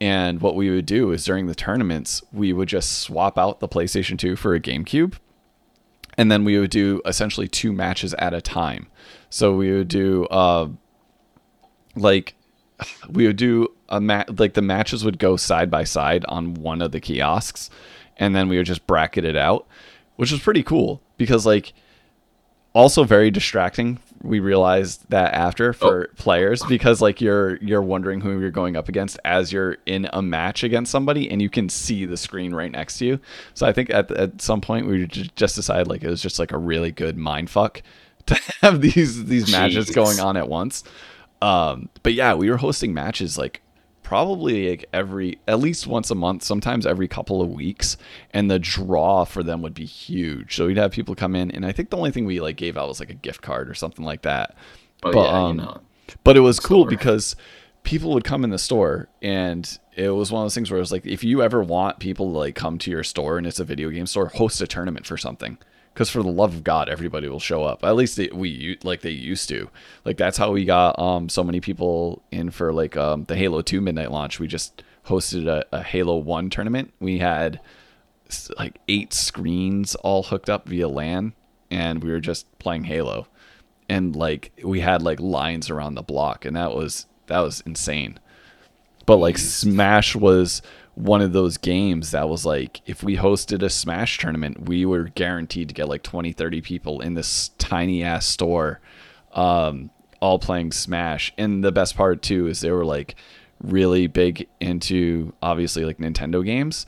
And what we would do is during the tournaments, we would just swap out the PlayStation 2 for a GameCube. And then we would do essentially two matches at a time. So we would do uh like [SIGHS] we would do a match like the matches would go side by side on one of the kiosks and then we would just bracket it out, which was pretty cool because like also very distracting we realized that after for oh. players because like you're you're wondering who you're going up against as you're in a match against somebody and you can see the screen right next to you so i think at, at some point we just decided like it was just like a really good mind fuck [LAUGHS] to have these these Jeez. matches going on at once um but yeah we were hosting matches like probably like every at least once a month, sometimes every couple of weeks, and the draw for them would be huge. So we'd have people come in, and I think the only thing we like gave out was like a gift card or something like that. Oh, but yeah, um, you know, but it was cool because people would come in the store and it was one of those things where it was like if you ever want people to like come to your store and it's a video game store host a tournament for something because for the love of God, everybody will show up. At least they, we like they used to. Like that's how we got um so many people in for like um the Halo Two midnight launch. We just hosted a, a Halo One tournament. We had like eight screens all hooked up via LAN, and we were just playing Halo, and like we had like lines around the block, and that was that was insane. But like Smash was one of those games that was like if we hosted a smash tournament we were guaranteed to get like 20 30 people in this tiny ass store um, all playing smash. And the best part too is they were like really big into obviously like nintendo games.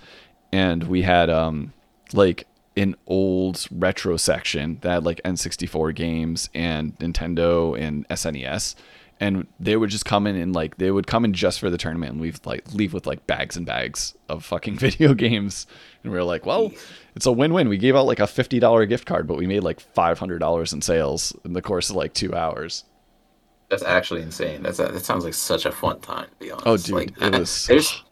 And we had um like an old retro section that had like n64 games and nintendo and snes and they would just come in and like they would come in just for the tournament and leave like leave with like bags and bags of fucking [LAUGHS] video games. And we were like well it's a win-win. We gave out like a $50 gift card but we made like $500 in sales in the course of like two hours. That's actually insane. That's a, that sounds like such a fun time to be honest. Oh dude like, it was there's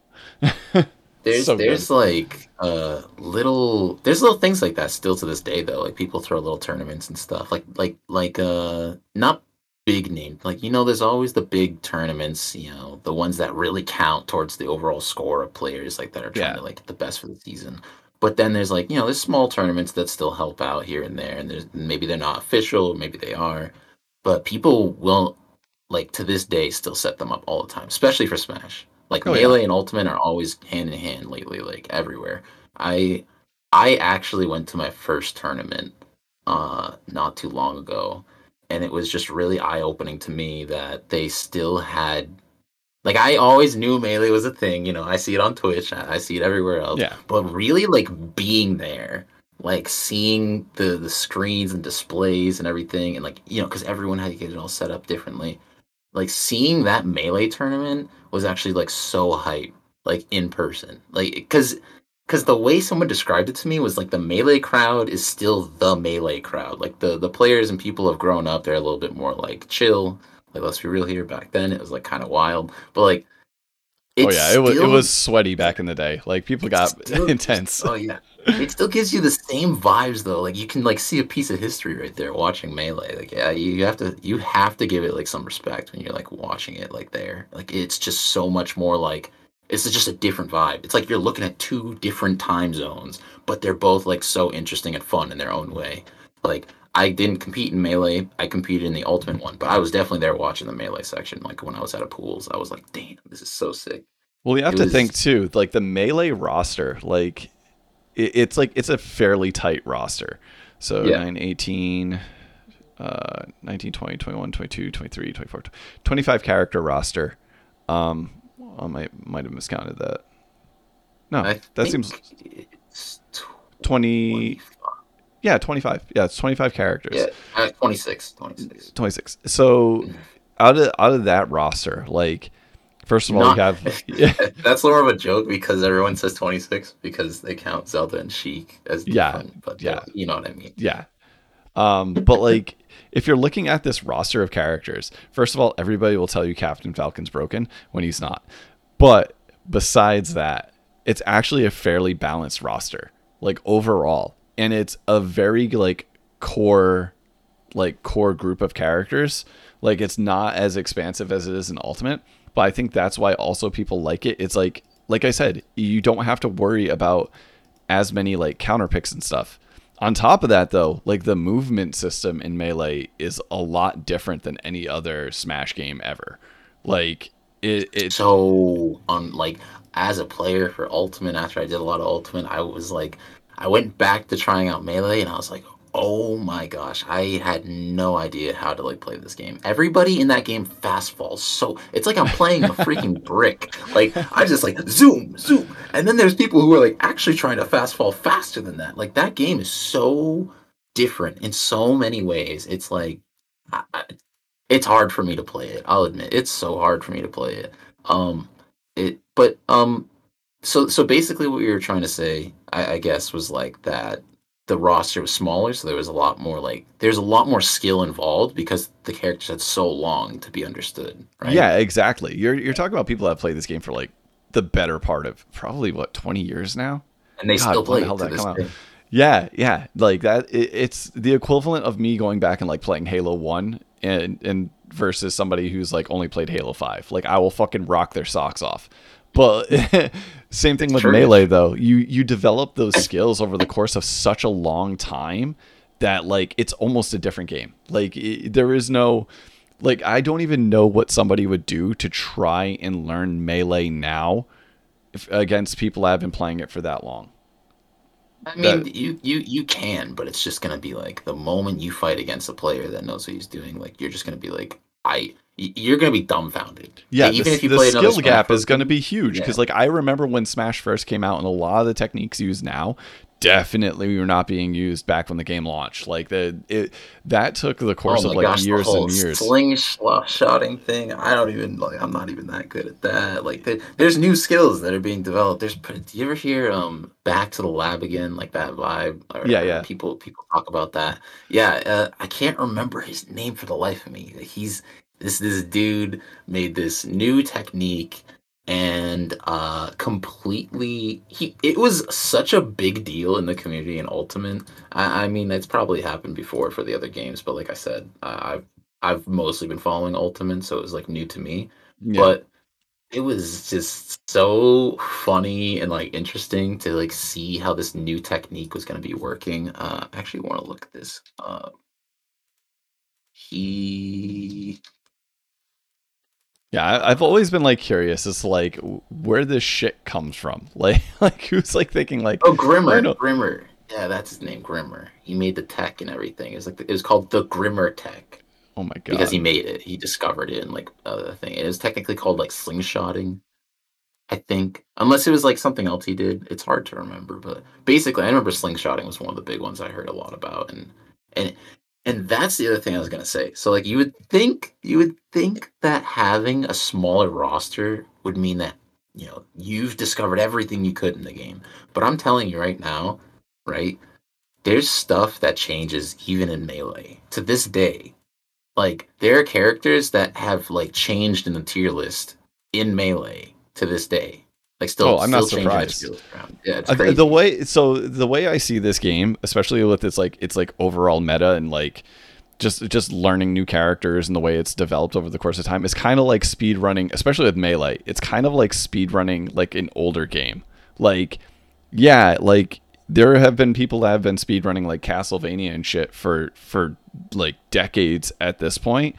[LAUGHS] there's so [LAUGHS] there's like uh little there's little things like that still to this day though. Like people throw little tournaments and stuff. Like like like uh not big name. Like, you know, there's always the big tournaments, you know, the ones that really count towards the overall score of players, like that are trying yeah. to like get the best for the season. But then there's like, you know, there's small tournaments that still help out here and there. And there's maybe they're not official, maybe they are. But people will like to this day still set them up all the time, especially for Smash. Like oh, Melee yeah. and Ultimate are always hand in hand lately, like everywhere. I I actually went to my first tournament uh not too long ago and it was just really eye opening to me that they still had like I always knew melee was a thing, you know. I see it on Twitch, I see it everywhere else. Yeah. But really, like being there, like seeing the the screens and displays and everything, and like you know, because everyone had to get it all set up differently. Like seeing that melee tournament was actually like so hype, like in person, like because because the way someone described it to me was like the melee crowd is still the melee crowd. Like the the players and people have grown up. They're a little bit more like chill. Like let's be real here. Back then, it was like kind of wild, but like. oh yeah, it was it was sweaty back in the day. Like people got [LAUGHS] still, intense. Oh yeah, it still gives you the same vibes though. Like you can like see a piece of history right there watching melee. Like yeah, you have to you have to give it like some respect when you're like watching it like there. Like it's just so much more like it's just a different vibe. It's like you're looking at two different time zones, but they're both like so interesting and fun in their own way. Like I didn't compete in melee. I competed in the ultimate one, but I was definitely there watching the melee section. Like when I was at a pools, I was like, "Damn, this is so sick." Well, you have it to was... think too, like the melee roster, like it, it's like it's a fairly tight roster. So yeah. 9, 18, uh, 19, 20, 21, 22, 23, 24, 25 character roster. Um, I might might have miscounted that. No, I that seems twenty. Yeah, twenty five. Yeah, it's twenty five characters. Yeah, uh, 26, 26. 26. So out of out of that roster, like first of all, Not, you have [LAUGHS] [LAUGHS] yeah. that's more of a joke because everyone says twenty six because they count Zelda and Sheik as different, yeah, but yeah, you know what I mean. Yeah. Um, but like if you're looking at this roster of characters, first of all, everybody will tell you Captain Falcon's broken when he's not. But besides that, it's actually a fairly balanced roster, like overall. And it's a very like core like core group of characters. Like it's not as expansive as it is in Ultimate, but I think that's why also people like it. It's like like I said, you don't have to worry about as many like counter picks and stuff. On top of that, though, like the movement system in Melee is a lot different than any other Smash game ever. Like it, it so on like as a player for Ultimate, after I did a lot of Ultimate, I was like, I went back to trying out Melee, and I was like, oh my gosh, I had no idea how to like play this game. Everybody in that game fast falls so it's like I'm playing a freaking [LAUGHS] brick. Like I just like zoom, zoom, and then there's people who are like actually trying to fast fall faster than that. Like that game is so different in so many ways. It's like I, it's hard for me to play it. I'll admit it's so hard for me to play it. Um, it but um, so so basically what we were trying to say, I, I guess, was like that the roster was smaller, so there was a lot more like there's a lot more skill involved because the characters had so long to be understood. Right? Yeah, exactly. You're you're talking about people that have played this game for like the better part of probably what 20 years now, and they God, still play. The hell that come out? Yeah, yeah, like that. It, it's the equivalent of me going back and like playing Halo One and and versus somebody who's like only played Halo Five. Like I will fucking rock their socks off. But [LAUGHS] same thing with True. melee though. You you develop those skills over the course of such a long time that like it's almost a different game. Like i there is no like I don't even know what somebody would do to try and learn melee now if, against people that have been playing it for that long. I mean, you you you can, but it's just gonna be like the moment you fight against a player that knows what he's doing, like you're just gonna be like, I, you're gonna be dumbfounded. Yeah, Like, the, even if you the play skill gap is going to be huge because, Yeah. like, I remember when Smash first came out, and a lot of the techniques used now definitely were not being used back when the game launched. Like, the it that took the course oh of like gosh, years and years. slingshotting thing. I don't even like. I'm not even that good at that. Like, there, there's new skills that are being developed. There's. Do you ever hear um back to the lab again, like that vibe? Or, Yeah, yeah. People people talk about that. Yeah, uh, I can't remember his name for the life of me. He's this this dude made this new technique and uh completely he it was such a big deal in the community in ultimate. I, I mean it's probably happened before for the other games but like i said I, i've i've mostly been following ultimate so it was like new to me. Yeah. but it was just so funny and like interesting to like see how this new technique was going to be working. Uh I actually want to look at this uh he yeah, I've always been like curious as to like where this shit comes from. [LAUGHS] Like, like who's like thinking like, Oh, Grimmer. Grimmer. Yeah, that's his name, Grimmer. He made the tech and everything. It was like it was called the Grimmer tech oh my god, because he made it. He discovered it and like other thing. It was technically called like slingshotting, I think. Unless it was like something else he did. It's hard to remember, but basically, I remember slingshotting was one of the big ones I heard a lot about, and and and that's the other thing I was gonna say. So like you would think you would think that having a smaller roster would mean that you know you've discovered everything you could in the game. But I'm telling you right now, right? There's stuff that changes even in melee to this day. Like there are characters that have like changed in the tier list in melee to this day. Like still, Oh, I'm not still their surprised. Yeah, it's Uh, the way so the way I see this game, especially with its like its like overall meta and like just just learning new characters and the way it's developed over the course of time is kind of like speed running, especially with melee. It's kind of like speed running like an older game. Like yeah, like there have been people that have been speed running like Castlevania and shit for for like decades at this point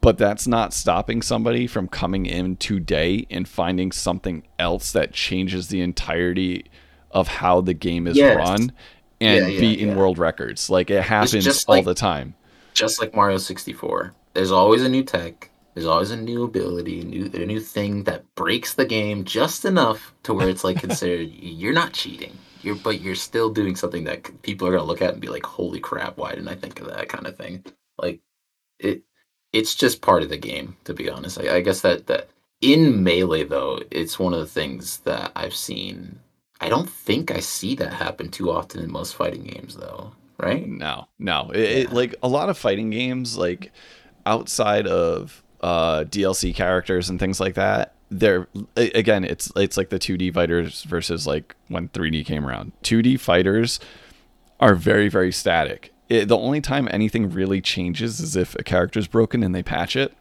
but that's not stopping somebody from coming in today and finding something else that changes the entirety of how the game is Yes. run and Yeah, yeah, beating yeah. world records. Like it happens all like- the time. just like Mario 64. There's always a new tech. There's always a new ability, a new a new thing that breaks the game just enough to where it's like [LAUGHS] considered you're not cheating. You're but you're still doing something that people are gonna look at and be like, "Holy crap! Why didn't I think of that?" kind of thing. Like it, it's just part of the game. To be honest, I, I guess that that in melee though, it's one of the things that I've seen. I don't think I see that happen too often in most fighting games, though. Right? No, no. It, it, like a lot of fighting games, like outside of uh, DLC characters and things like that, they're again, it's it's like the 2D fighters versus like when 3D came around. 2D fighters are very very static. It, the only time anything really changes is if a character's broken and they patch it.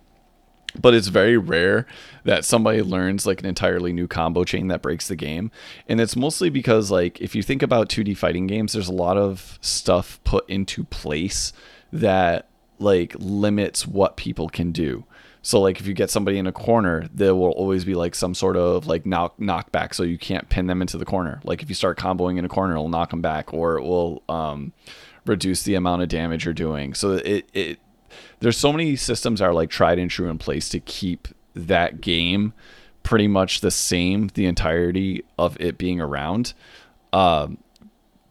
But it's very rare that somebody learns like an entirely new combo chain that breaks the game. And it's mostly because like if you think about 2D fighting games, there's a lot of stuff put into place that like limits what people can do. So like if you get somebody in a corner, there will always be like some sort of like knock knockback, so you can't pin them into the corner. Like if you start comboing in a corner, it'll knock them back, or it will um, reduce the amount of damage you're doing. So it it there's so many systems that are like tried and true in place to keep that game pretty much the same the entirety of it being around. Um,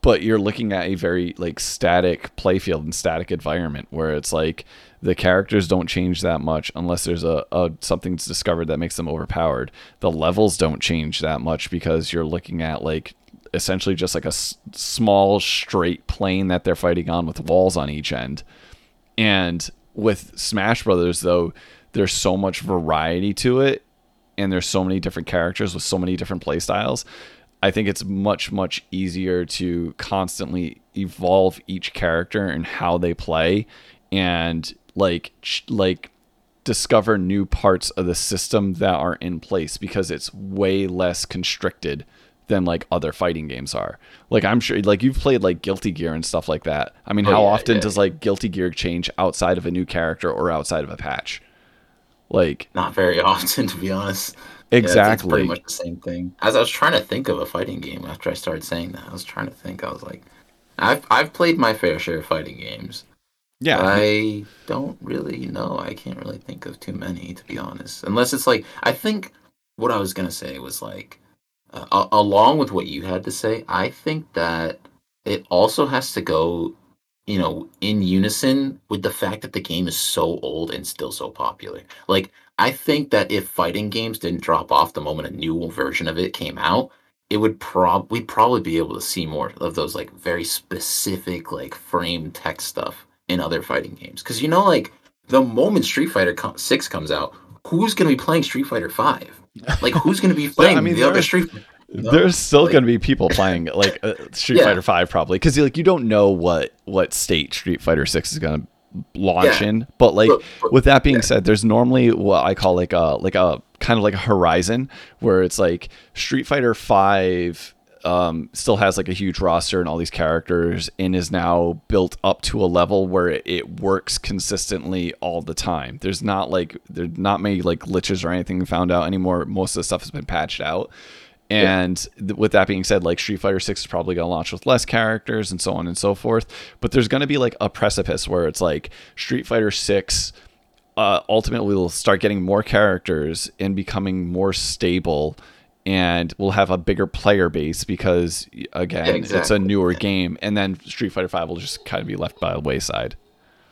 but you're looking at a very like static playfield and static environment where it's like the characters don't change that much unless there's a, a something's discovered that makes them overpowered. The levels don't change that much because you're looking at like essentially just like a s- small straight plane that they're fighting on with walls on each end. And with Smash Brothers though, there's so much variety to it and there's so many different characters with so many different play styles. I think it's much much easier to constantly evolve each character and how they play and like like discover new parts of the system that are in place because it's way less constricted than like other fighting games are. Like I'm sure like you've played like Guilty Gear and stuff like that. I mean, oh, how yeah, often yeah, does like Guilty Gear change outside of a new character or outside of a patch? Like not very [LAUGHS] often to be honest. Exactly. Yeah, it's pretty much the same thing. As I was trying to think of a fighting game after I started saying that, I was trying to think. I was like, I've I've played my fair share of fighting games. Yeah. I don't really know. I can't really think of too many to be honest. Unless it's like I think what I was gonna say was like uh, along with what you had to say, I think that it also has to go, you know, in unison with the fact that the game is so old and still so popular. Like, I think that if fighting games didn't drop off the moment a new version of it came out, it would prob we'd probably be able to see more of those like very specific like frame tech stuff in other fighting games. Because you know, like the moment Street Fighter Six comes out, who's going to be playing Street Fighter Five? Like, who's going to be [LAUGHS] playing yeah, I mean, the other Street? No, there's still like, going to be people playing like uh, [LAUGHS] Street yeah. Fighter Five probably because like you don't know what what state Street Fighter Six is going to launch yeah. in. But like but, but, with that being yeah. said, there's normally what I call like a like a kind of like a horizon where it's like Street Fighter Five um, still has like a huge roster and all these characters and is now built up to a level where it, it works consistently all the time. There's not like there's not many like glitches or anything found out anymore. Most of the stuff has been patched out. And yeah. th- with that being said, like Street Fighter 6 is probably going to launch with less characters and so on and so forth. But there's going to be like a precipice where it's like Street Fighter 6 uh, ultimately will start getting more characters and becoming more stable and we'll have a bigger player base because again, exactly. it's a newer yeah. game, and then Street Fighter Five will just kind of be left by the wayside.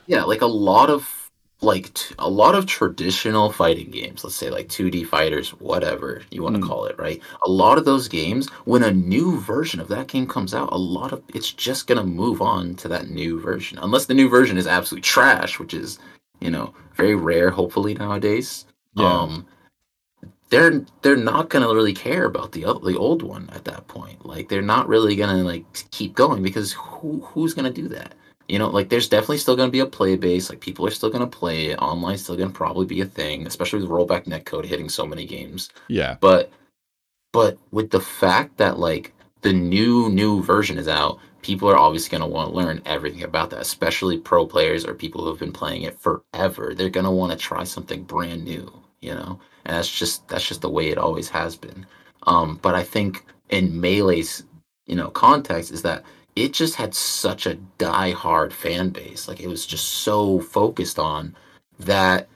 Yeah, like a lot of like t- a lot of traditional fighting games, let's say like 2D fighters, whatever you want to mm. call it, right? A lot of those games, when a new version of that game comes out, a lot of it's just gonna move on to that new version, unless the new version is absolute trash, which is you know very rare, hopefully nowadays. Yeah. Um, they're they're not gonna really care about the the old one at that point. Like they're not really gonna like keep going because who who's gonna do that? You know, like there's definitely still gonna be a play base. Like people are still gonna play it. Online still gonna probably be a thing, especially with rollback netcode hitting so many games. Yeah. But but with the fact that like the new new version is out, people are obviously going to want to learn everything about that, especially pro players or people who have been playing it forever. They're going to want to try something brand new, you know and that's just that's just the way it always has been. Um, but I think in Melee's you know context is that it just had such a die-hard fan base, like it was just so focused on that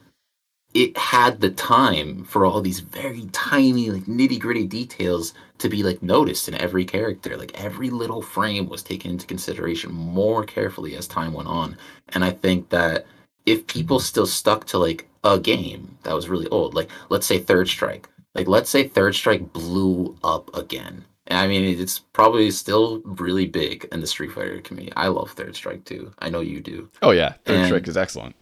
it had the time for all these very tiny like nitty-gritty details to be like noticed in every character. Like every little frame was taken into consideration more carefully as time went on. And i think that if people still stuck to like a game that was really old, like let's say Third Strike, like let's say Third Strike blew up again. I mean, it's probably still really big in the Street Fighter community. I love Third Strike too. I know you do. Oh yeah, Third and, Strike is excellent.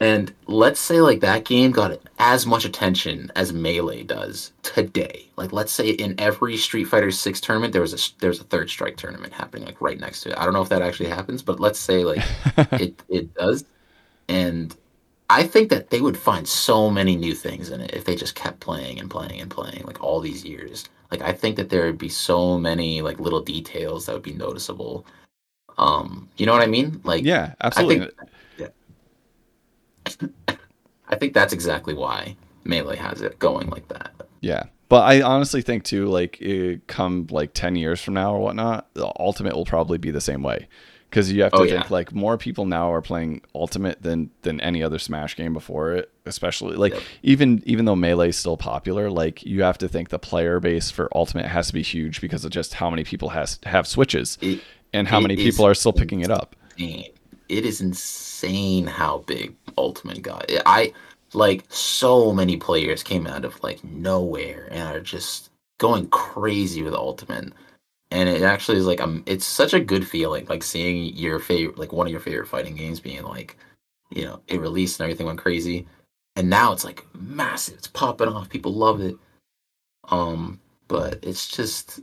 And let's say like that game got as much attention as Melee does today. Like let's say in every Street Fighter 6 tournament there was a there's a Third Strike tournament happening like right next to it. I don't know if that actually happens, but let's say like [LAUGHS] it it does and I think that they would find so many new things in it if they just kept playing and playing and playing like all these years. Like I think that there would be so many like little details that would be noticeable. Um, you know what I mean? Like yeah, absolutely. I think, yeah. [COUGHS] I think that's exactly why Melee has it going like that. Yeah. But I honestly think too, like, it, come like ten years from now or whatnot, the Ultimate will probably be the same way because you have to oh, think yeah. like more people now are playing ultimate than than any other smash game before it especially like yep. even even though melee is still popular like you have to think the player base for ultimate has to be huge because of just how many people has have switches it, and how many people are still picking it up it is insane how big ultimate got i like so many players came out of like nowhere and are just going crazy with ultimate and it actually is like um it's such a good feeling like seeing your favorite like one of your favorite fighting games being like you know it released and everything went crazy and now it's like massive it's popping off people love it um but it's just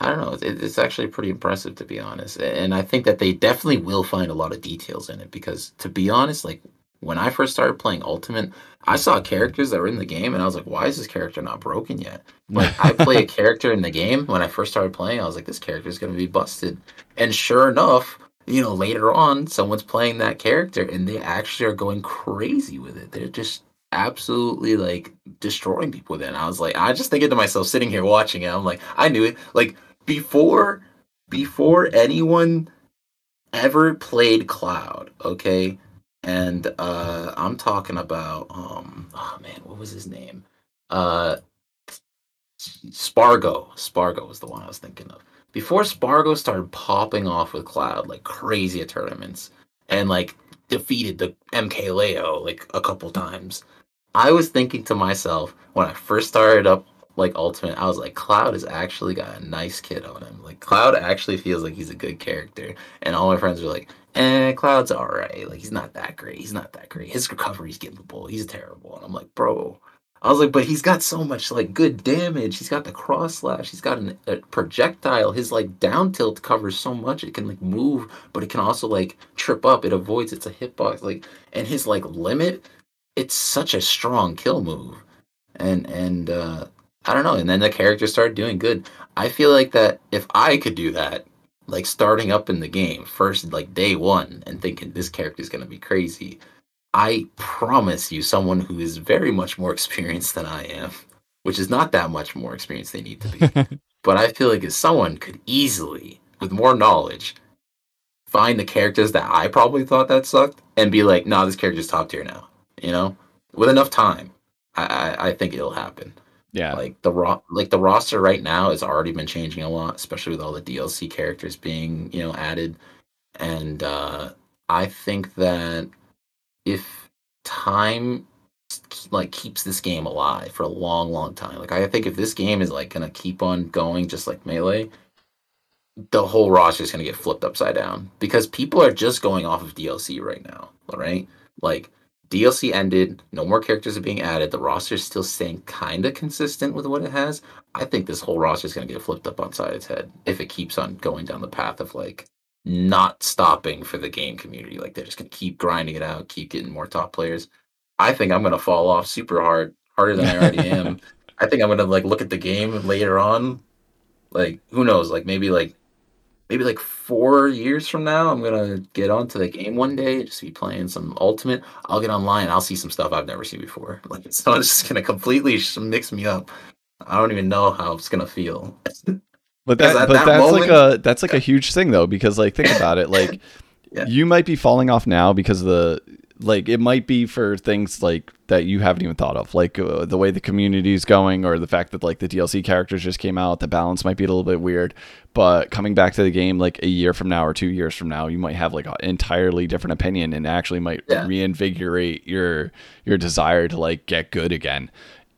I don't know. It, it's actually pretty impressive to be honest, and I think that they definitely will find a lot of details in it because, to be honest, like when I first started playing Ultimate, I saw characters that were in the game, and I was like, "Why is this character not broken yet?" Like I [LAUGHS] play a character in the game when I first started playing, I was like, "This character is going to be busted," and sure enough, you know, later on, someone's playing that character, and they actually are going crazy with it. They're just absolutely like destroying people then. I was like, I just thinking to myself, sitting here watching it, I'm like, I knew it. Like before, before anyone ever played Cloud, okay and uh, I'm talking about um, oh man, what was his name? Uh, Spargo. Spargo was the one I was thinking of. Before Spargo started popping off with Cloud like crazy at tournaments and like defeated the MKLeo like a couple times, I was thinking to myself when I first started up like Ultimate, I was like, Cloud has actually got a nice kit on him. Like Cloud actually feels like he's a good character, and all my friends were like, eh, Cloud's all right. Like he's not that great. He's not that great. His recovery's gettable. He's terrible. And I'm like, bro. I was like, but he's got so much like good damage. He's got the cross slash. He's got an, a projectile. His like down tilt covers so much. It can like move, but it can also like trip up. It avoids. It's a hitbox. Like and his like limit. It's such a strong kill move. And and uh I don't know. And then the character started doing good. I feel like that if I could do that, like starting up in the game first like day one and thinking this character is going to be crazy i promise you someone who is very much more [LAUGHS] experienced than i am which is not that much more experience they need to be [LAUGHS] but i feel like if someone could easily with more knowledge find the characters that i probably thought that sucked and be like nah this character's top tier now you know? With enough time i i, I think it'll happen yeah. Like the ro- like the roster right now has already been changing a lot, especially with all the DLC characters being, you know, added. And uh I think that if time like keeps this game alive for a long long time. Like I think if this game is like going to keep on going just like Melee, the whole roster is going to get flipped upside down because people are just going off of DLC right now, all right? Like DLC ended, no more characters are being added. The roster is still staying kind of consistent with what it has. I think this whole roster is going to get flipped up on side its head if it keeps on going down the path of like not stopping for the game community. Like they're just going to keep grinding it out, keep getting more top players. I think I'm going to fall off super hard, harder than I already am. [LAUGHS] I think I'm going to like look at the game later on. Like who knows? Like maybe like maybe like four years from now, I'm gonna get onto the game one day, just be playing some Ultimate. I'll get online, I'll see some stuff I've never seen before. [LAUGHS] Like it's just gonna completely mix me up. I don't even know how it's gonna feel. [LAUGHS] But that, but that that's moment, like a that's like a huge thing though, because like think about it, like [LAUGHS] yeah. you might be falling off now because the like it might be for things like that you haven't even thought of like uh, the way the community is going or the fact that like the dlc characters just came out the balance might be a little bit weird but coming back to the game like a year from now or two years from now you might have like an entirely different opinion and actually might yeah. reinvigorate your your desire to like get good again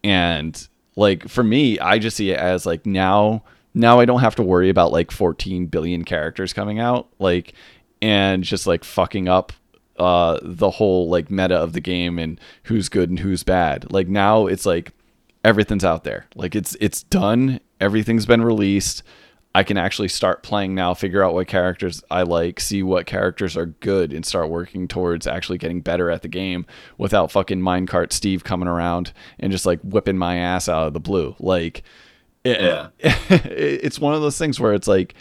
and like for me i just see it as like now now i don't have to worry about like 14 billion characters coming out like and just like fucking up uh, the whole like meta of the game and who's good and who's bad. Like now it's like everything's out there. Like it's it's done. Everything's been released. I can actually start playing now, figure out what characters I like, see what characters are good, and start working towards actually getting better at the game without fucking minecart Steve coming around and just like whipping my ass out of the blue. Like, it, yeah, [LAUGHS] it's one of those things where it's like,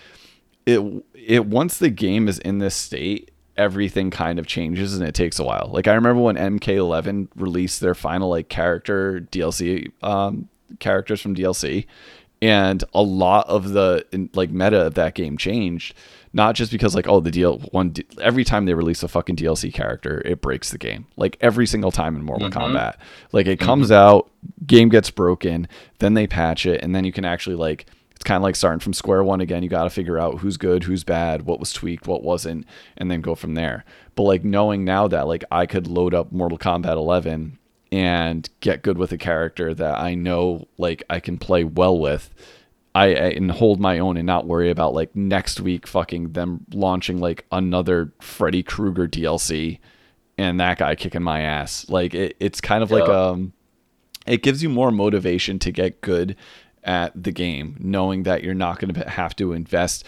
it it once the game is in this state, everything kind of changes and it takes a while. Like I remember when MK11 released their final like character DLC um, characters from DLC and a lot of the like meta of that game changed not just because like oh the deal one every time they release a fucking DLC character it breaks the game like every single time in Mortal mm-hmm. Kombat like it comes mm-hmm. out game gets broken then they patch it and then you can actually like kind of like starting from square one again. You got to figure out who's good, who's bad, what was tweaked, what wasn't, and then go from there. But like knowing now that like I could load up Mortal Kombat 11 and get good with a character that I know like I can play well with, I and hold my own and not worry about like next week fucking them launching like another Freddy Krueger DLC and that guy kicking my ass. Like it, it's kind of yeah. like um it gives you more motivation to get good at the game, knowing that you're not going to have to invest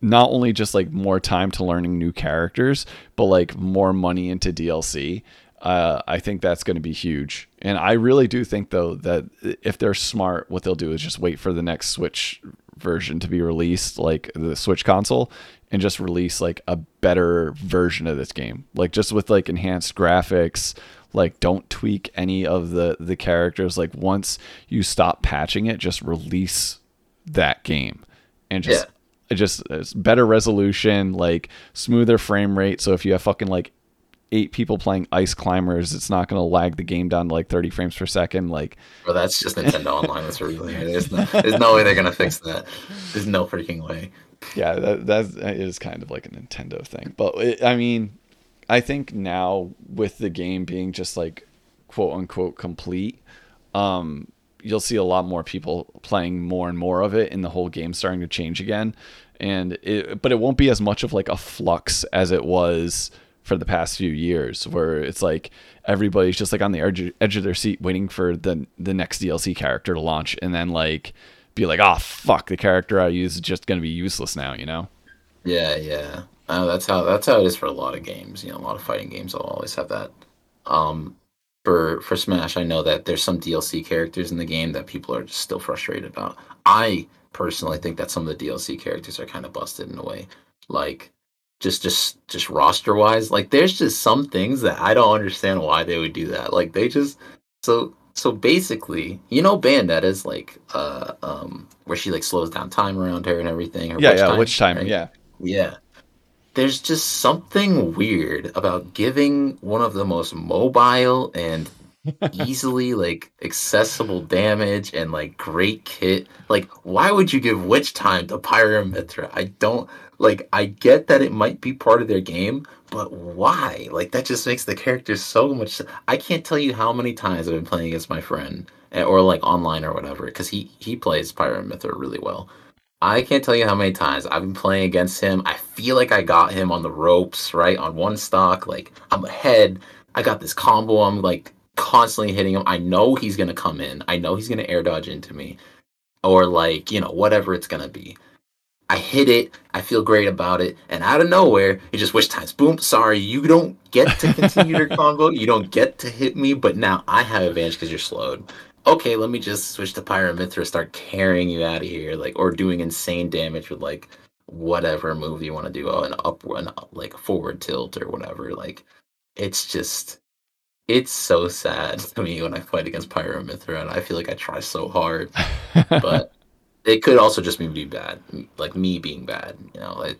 not only just like more time to learning new characters, but like more money into DLC. Uh, I think that's going to be huge. And I really do think, though, that if they're smart, what they'll do is just wait for the next Switch version to be released, like the Switch console, and just release like a better version of this game. Like just with like enhanced graphics, like don't tweak any of the the characters. Like once you stop patching it, just release that game and just yeah it just it's better resolution, like smoother frame rate. So if you have fucking like eight people playing Ice Climbers, it's not going to lag the game down to like 30 frames per second. Like, well, that's just Nintendo Online. That's really there's no, there's no way they're going to fix that. There's no freaking way. Yeah, that that is kind of like a Nintendo thing, but it, I mean, I think now with the game being just like quote unquote complete, um, you'll see a lot more people playing more and more of it and the whole game starting to change again. And it, but it won't be as much of like a flux as it was for the past few years where it's like everybody's just like on the edge, edge of their seat waiting for the the next DLC character to launch and then like be like oh fuck the character I use is just to be useless now you know? Yeah yeah uh, that's how that's how it is for a lot of games you know a lot of fighting games will always have that um for for Smash, I know that there's some DLC characters in the game that people are just still frustrated about. I personally think that some of the DLC characters are kind of busted in a way, like just just just roster wise. Like there's just some things that I don't understand why they would do that. Like they just so so basically, you know, Bayonetta is like uh um where she like slows down time around her and everything. yeah, yeah, time, Witch Time? Right? Yeah, yeah there's just something weird about giving one of the most mobile and easily [LAUGHS] like accessible damage and like great kit. Like, why would you give Witch Time to Pyra I don't like. I get that it might be part of their game, but why? Like, that just makes the character so much. I can't tell you how many times I've been playing against my friend eh, or like online or whatever because he he plays Pyra really well I can't tell you how many times I've been playing against him. I feel like I got him on the ropes, right? On one stock. Like, I'm ahead. I got this combo. I'm like constantly hitting him. I know he's going to come in. I know he's going to air dodge into me. Or, like, you know, whatever it's going to be. I hit it. I feel great about it. And out of nowhere, it just Witch Times. Boom. Sorry, you don't get to continue your [LAUGHS] combo. You don't get to hit me. But now I have advantage because you're slowed okay, let me just switch to Pyra start carrying you out of here, like, or doing insane damage with like whatever move you want to do, oh, an up, an like forward tilt or whatever. Like, it's just, it's so sad [LAUGHS] to me when I fight against Pyra and I feel like I try so hard, but [LAUGHS] it could also just be bad, like me being bad, you know. Like,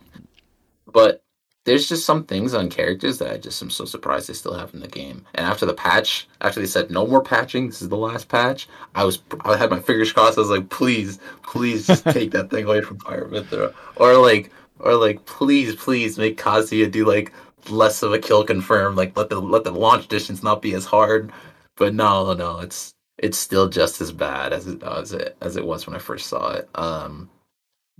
but there's just some things on characters that I just am so surprised they still have in the game. And after the patch, after they said no more patching, this is the last patch. I was I had my fingers crossed. I was like, please, please just [LAUGHS] take that thing away from Pyra Mythra, or like, or like, please, please make Kazuya do like less of a kill confirm. Like let the let the launch distance not be as hard. But no, no, it's it's still just as bad as it as it as it was when I first saw it. Um,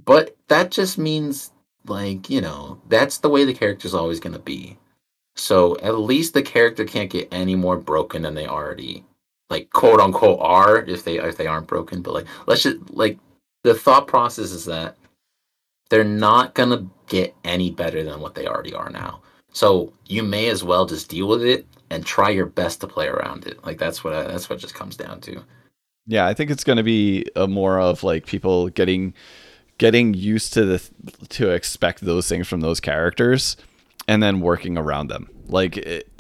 but that just means like, you know, that's the way the character's always going to be. So at least the character can't get any more broken than they already like quote unquote are if they if they aren't broken, but like let's just like the thought process is that they're not going to get any better than what they already are now. So you may as well just deal with it and try your best to play around it. Like that's what I, that's what just comes down to. Yeah, I think it's going to be a more of like people getting getting used to the to expect those things from those characters and then working around them. Like it,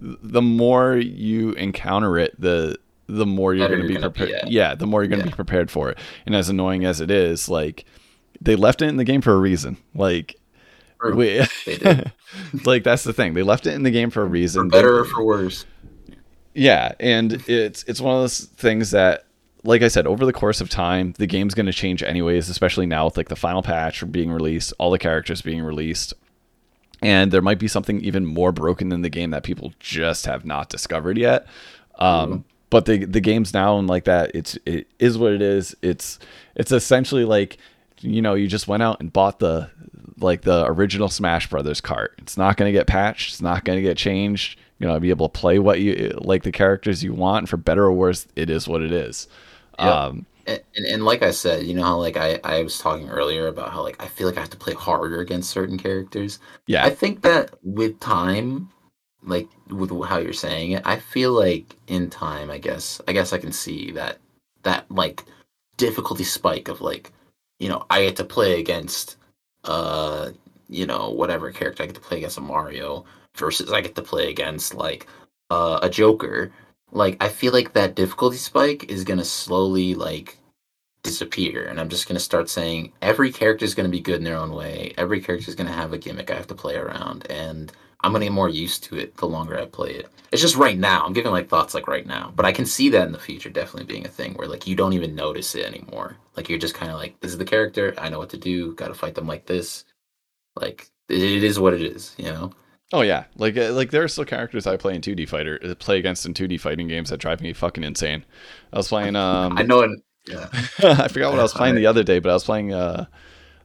the more you encounter it the the more you're going to be prepared. yeah. The more you're going to yeah. be prepared for it. And as annoying as it is like they left it in the game for a reason. Like we, [LAUGHS] like that's the thing. They left it in the game for a reason. for better they, or for worse. Yeah and it's it's one of those things that like I said, over the course of time, the game's going to change anyways, especially now with like the final patch being released, all the characters being released. And there might be something even more broken in the game that people just have not discovered yet. Um, mm-hmm. But the the game's now and like that. It's it is what it is. It's it's essentially like you know you just went out and bought the like the original Smash Brothers cart. It's not going to get patched. It's not going to get changed. You know, be able to play what you like the characters you want. For better or worse, it is what it is. Yep. Um, And, and, and like I said, you know how like I, I was talking earlier about how like I feel like I have to play harder against certain characters. Yeah. I think that with time, like with how you're saying it, I feel like in time, I guess, I guess I can see that that like difficulty spike of like, you know, I get to play against, uh, you know, whatever character I get to play against a Mario versus I get to play against like uh, a Joker. Like I feel like that difficulty spike is gonna slowly like disappear, and I'm just gonna start saying every character is gonna be good in their own way. Every character is gonna have a gimmick I have to play around, and I'm gonna get more used to it the longer I play it. It's just right now. I'm giving like thoughts like right now, but I can see that in the future definitely being a thing where like you don't even notice it anymore. Like you're just kind of like, this is the character. I know what to do. Got to fight them like this. Like it is what it is, you know. Oh yeah, like uh, like there are still characters I play in 2D fighter uh, play against in 2D fighting games that drive me fucking insane. I was playing um [LAUGHS] I know it. Yeah. [LAUGHS] I forgot what I was playing the [LAUGHS] other day, but I was playing uh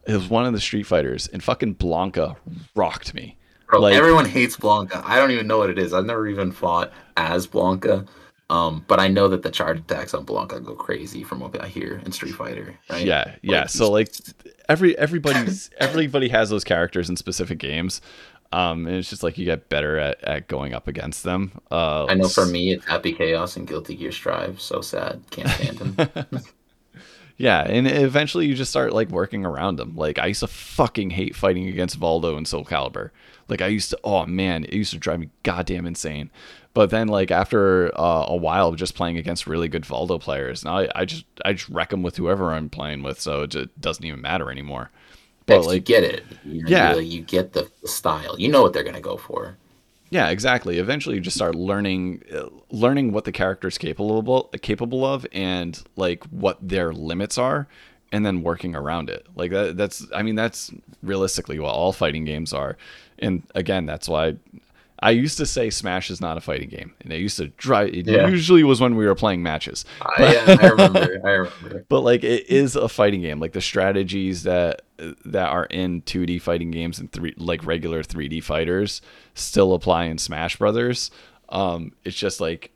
it was one of the Street Fighters and fucking Blanka rocked me. Bro, Like- everyone hates Blanka. I don't even know what it is. I've never even fought as Blanka. Um, but I know that the charge attacks on Blanka go crazy from what I hear in Street Fighter. Right? Yeah, yeah. So like every everybody's everybody has those characters in specific games. Um and it's just like you get better at, at going up against them. Uh I know for me, it's Happy Chaos and Guilty Gear Strive. So sad. Can't stand them. [LAUGHS] Yeah, and eventually you just start like working around them. Like I used to fucking hate fighting against Voldo and Soul Calibur. Like I used to, oh man, it used to drive me goddamn insane. But then like after uh, a while of just playing against really good Voldo players, now I, I just I just wreck them with whoever I'm playing with, so it just doesn't even matter anymore. But Next, you like get it. You know, Yeah. You, you get the, style. You know what they're gonna go for. Yeah, exactly. Eventually, you just start learning, uh, learning what the character is capable capable of, and like what their limits are, and then working around it. Like that. That's. I mean, that's realistically what all fighting games are. And again, that's why I used to say Smash is not a fighting game, and I used to drive. It Yeah. usually was when we were playing matches. I, yeah, I [LAUGHS] remember. I remember. But like it is a fighting game. Like the strategies that that are in 2D fighting games and three like regular 3D fighters still apply in Smash Brothers. Um, it's just like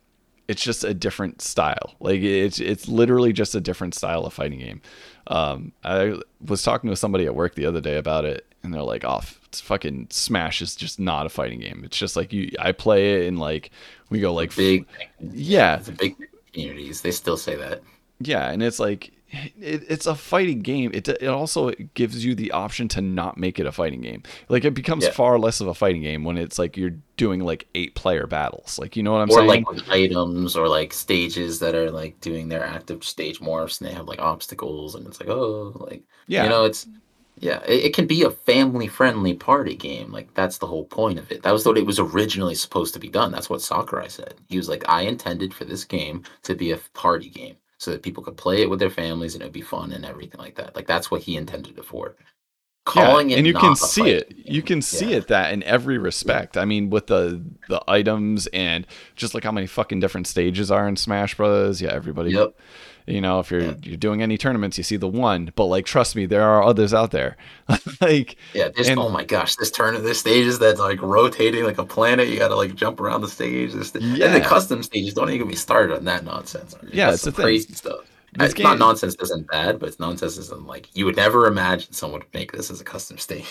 it's just a different style. Like it's it's literally just a different style of fighting game. Um, I was talking to somebody at work the other day about it, and they're like, "Oh, it's fucking Smash is just not a fighting game. It's just like you. I play it and like we go like Big. yeah, It's a big communities. They still say that. yeah, and it's like it, it's a fighting game. It it also gives you the option to not make it a fighting game. Like it becomes Yeah. far less of a fighting game when it's like you're doing like eight player battles. Like you know what I'm or saying? Or like items or like stages that are like doing their active stage morphs and they have like obstacles and it's like oh like yeah, you know it's yeah it, it can be a family friendly party game like that's the whole point of it that was what it was originally supposed to be done that's what sakurai said he was like i intended for this game to be a party game so that people could play it with their families and it'd be fun and everything like that like that's what he intended it for Yeah, calling it and you can see it. fighting You can see yeah. it that in every respect. I mean, with the the items and just like how many fucking different stages are in Smash Brothers. Yeah, everybody. Yep. You know, if you're Yeah. you're doing any tournaments, you see the one, but like trust me, there are others out there. [LAUGHS] like Yeah, this And- oh my gosh, this turn of this stages that's like rotating like a planet. You gotta like jump around the stage. This, And the custom stages don't even get me started on that nonsense. Yeah, it's the some thing. crazy stuff. This it's not game- nonsense isn't bad, but it's nonsense isn't like you would never imagine someone would make this as a custom stage.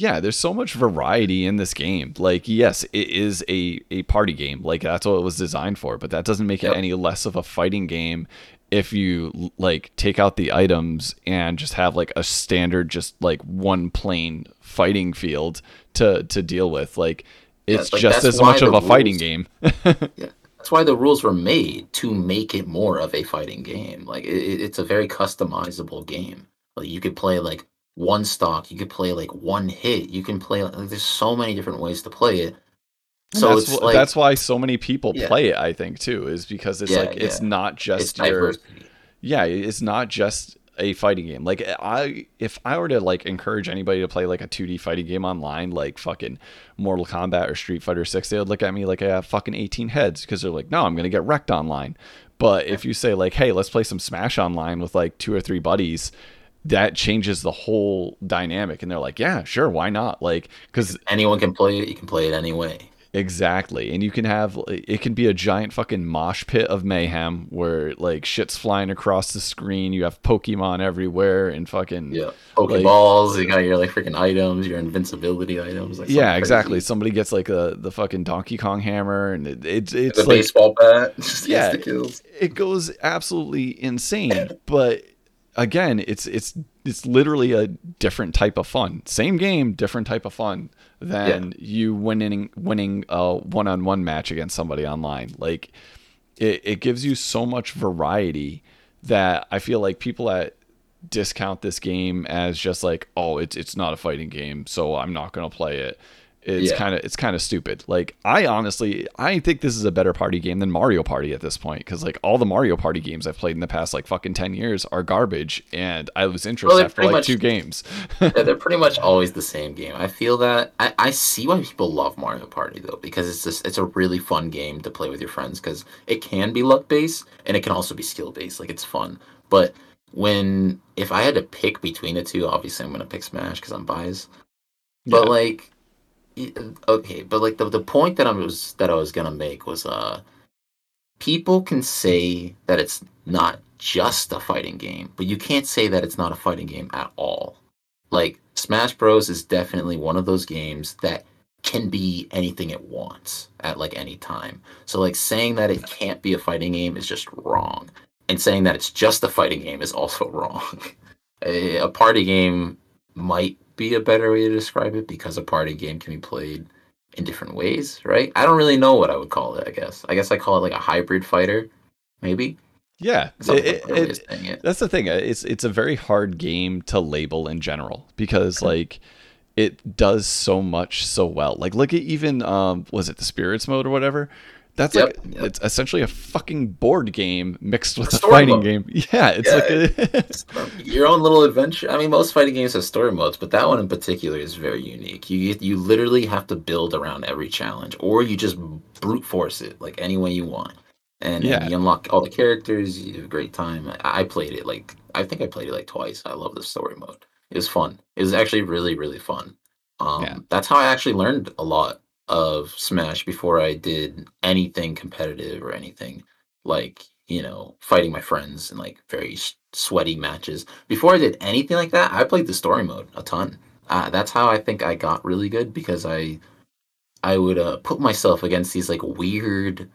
yeah, there's so much variety in this game. Like, yes, it is a, a party game. Like that's what it was designed for, but that doesn't make it any less of a fighting game if you like take out the items and just have like a standard just like one plane fighting field to to deal with. Like Yeah, it's like, just as much of a fighting game. [LAUGHS] Yeah, that's why the rules were made to make it more of a fighting game. Like it- it's a very customizable game. Like you could play like one stock, you could play like one hit, you can play like there's so many different ways to play it. So that's it's like that's why so many people Yeah. play it, I think, too, is because it's Yeah, like it's yeah. not it's just your diversity. yeah it's not just a fighting game like i if i were to like encourage anybody to play like a 2d fighting game online like fucking mortal kombat or street fighter 6 they would look at me like i have fucking 18 heads because they're like no i'm gonna get wrecked online but if you say like hey let's play some smash online with like two or three buddies that changes the whole dynamic and they're like yeah sure why not like because Anyone can play it, you can play it anyway. Exactly. And you can have it can be a giant fucking mosh pit of mayhem where like shit's flying across the screen, you have Pokemon everywhere and fucking Yeah. Pokeballs, you got your like freaking items, your invincibility items. Like yeah, exactly. crazy. Somebody gets like a the fucking Donkey Kong hammer and it, it's it's The like baseball bat, [LAUGHS] just Yeah. kills. it goes absolutely insane but again it's it's it's literally a different type of fun. Same game different type of fun than you winning winning a one-on-one match against somebody online. Like it, it gives you so much variety that i feel like people that discount this game as just like oh it's it's not a fighting game so i'm not going to play it it's Yeah. kind of it's kind of stupid like i honestly i think this is a better party game than mario party at this point because like all the mario party games i've played in the past like fucking 10 years are garbage and i lose interest Well, after like much- two games [LAUGHS] yeah, they're pretty much [LAUGHS] always the same game. I feel that I, I see why people love Mario Party though, because it's just it's a really fun game to play with your friends because it can be luck based and it can also be skill based. Like it's fun. But when if I had to pick between the two, obviously I'm gonna pick Smash because I'm biased. But Yeah. like, okay, but like the the point that I was that I was gonna make was uh, people can say that it's not just a fighting game, but you can't say that it's not a fighting game at all. Like Smash Bros is definitely one of those games that can be anything it wants at like any time. So like saying that it can't be a fighting game is just wrong. And saying that it's just a fighting game is also [LAUGHS] wrong. a, a party game might be a better way to describe it because a party game can be played in different ways, right? I don't really know what I would call it, I guess. I guess I call it like a hybrid fighter, maybe. yeah it- it- it. That's the thing. uh, It's it's a very hard game to label in general because like it does so much so well. Like look at even um was it the spirits mode or whatever? That's like Yep, yep. it's essentially a fucking board game mixed with a fighting mode. game. [LAUGHS] Yeah, it's Yeah. like a, [LAUGHS] your own little adventure. I mean, most fighting games have story modes, but that one in particular is very unique. You you literally have to build around every challenge, or you just brute force it like any way you want. And, and Yeah. you unlock all the characters. You have a great time. I, I played it like I think I played it like twice. I love the story mode. It was fun. It was actually really really fun. Um, Yeah. That's how I actually learned a lot of Smash before I did anything competitive or anything like you know fighting my friends in like very sweaty matches. Before I did anything like that, I played the story mode a ton. Uh, that's how I think I got really good because I I would uh, put myself against these like weird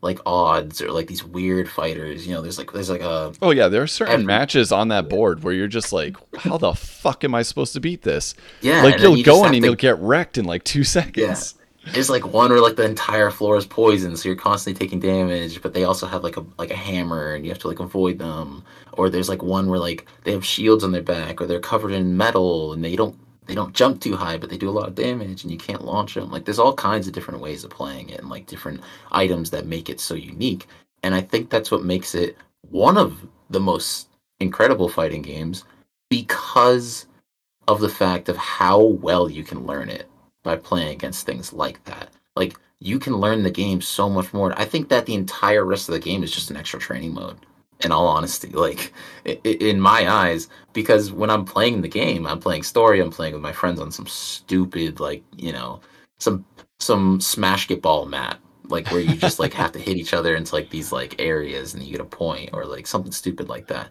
like odds or like these weird fighters. You know, there's like there's like a Oh yeah, there are certain Every- matches on that board where you're just like, how the fuck am I supposed to beat this? yeah. like you'll you go in and to you'll get wrecked in like two seconds. There's like one where like the entire floor is poison, so you're constantly taking damage. But they also have like a like a hammer, and you have to like avoid them. Or there's like one where like they have shields on their back, or they're covered in metal, and they don't they don't jump too high, but they do a lot of damage, and you can't launch them. Like there's all kinds of different ways of playing it, and like different items that make it so unique. And I think that's what makes it one of the most incredible fighting games because of the fact of how well you can learn it by playing against things like that. Like you can learn the game so much more. I think that the entire rest of the game is just an extra training mode. In all honesty, like in my eyes, because when I'm playing the game, I'm playing story. I'm playing with my friends on some stupid, like you know, some some smash get ball mat, like where you just like have to hit each other into like these like areas and you get a point or like something stupid like that.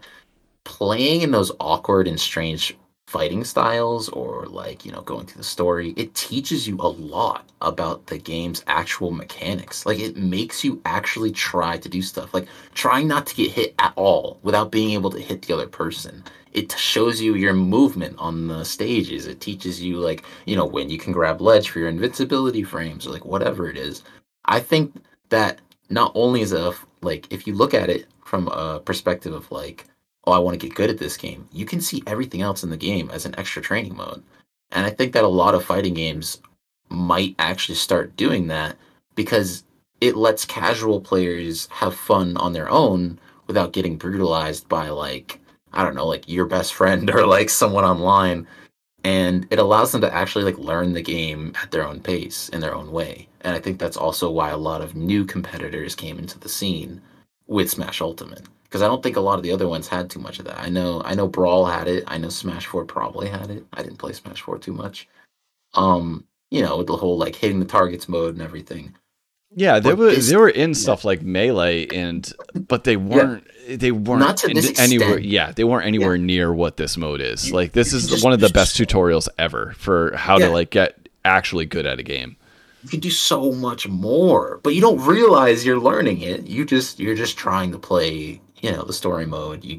Playing in those awkward and strange fighting styles or like you know going through the story it teaches you a lot about the game's actual mechanics. Like it makes you actually try to do stuff. Like trying not to get hit at all without being able to hit the other person. It shows you your movement on the stages. It teaches you like you know when you can grab ledge for your invincibility frames or like whatever it is. I think that not only is a like if you look at it from a perspective of like oh, I want to get good at this game, you can see everything else in the game as an extra training mode. And I think that a lot of fighting games might actually start doing that because it lets casual players have fun on their own without getting brutalized by like I don't know, like your best friend [LAUGHS] or like someone online. And it allows them to actually like learn the game at their own pace in their own way. And I think that's also why a lot of new competitors came into the scene with Smash Ultimate because I don't think a lot of the other ones had too much of that. I know I know Brawl had it. I know Smash 4 probably had it. I didn't play Smash 4 too much. Um you know, with the whole like hitting the targets mode and everything. Yeah, they But were this- they were in stuff like melee and but they weren't they weren't Not to in this anywhere yeah, they weren't anywhere near what this mode is. You- like this is just- one of the just- best tutorials ever for how Yeah. to like get actually good at a game. you can do so much more but you don't realize you're learning it you just you're just trying to play you know the story mode you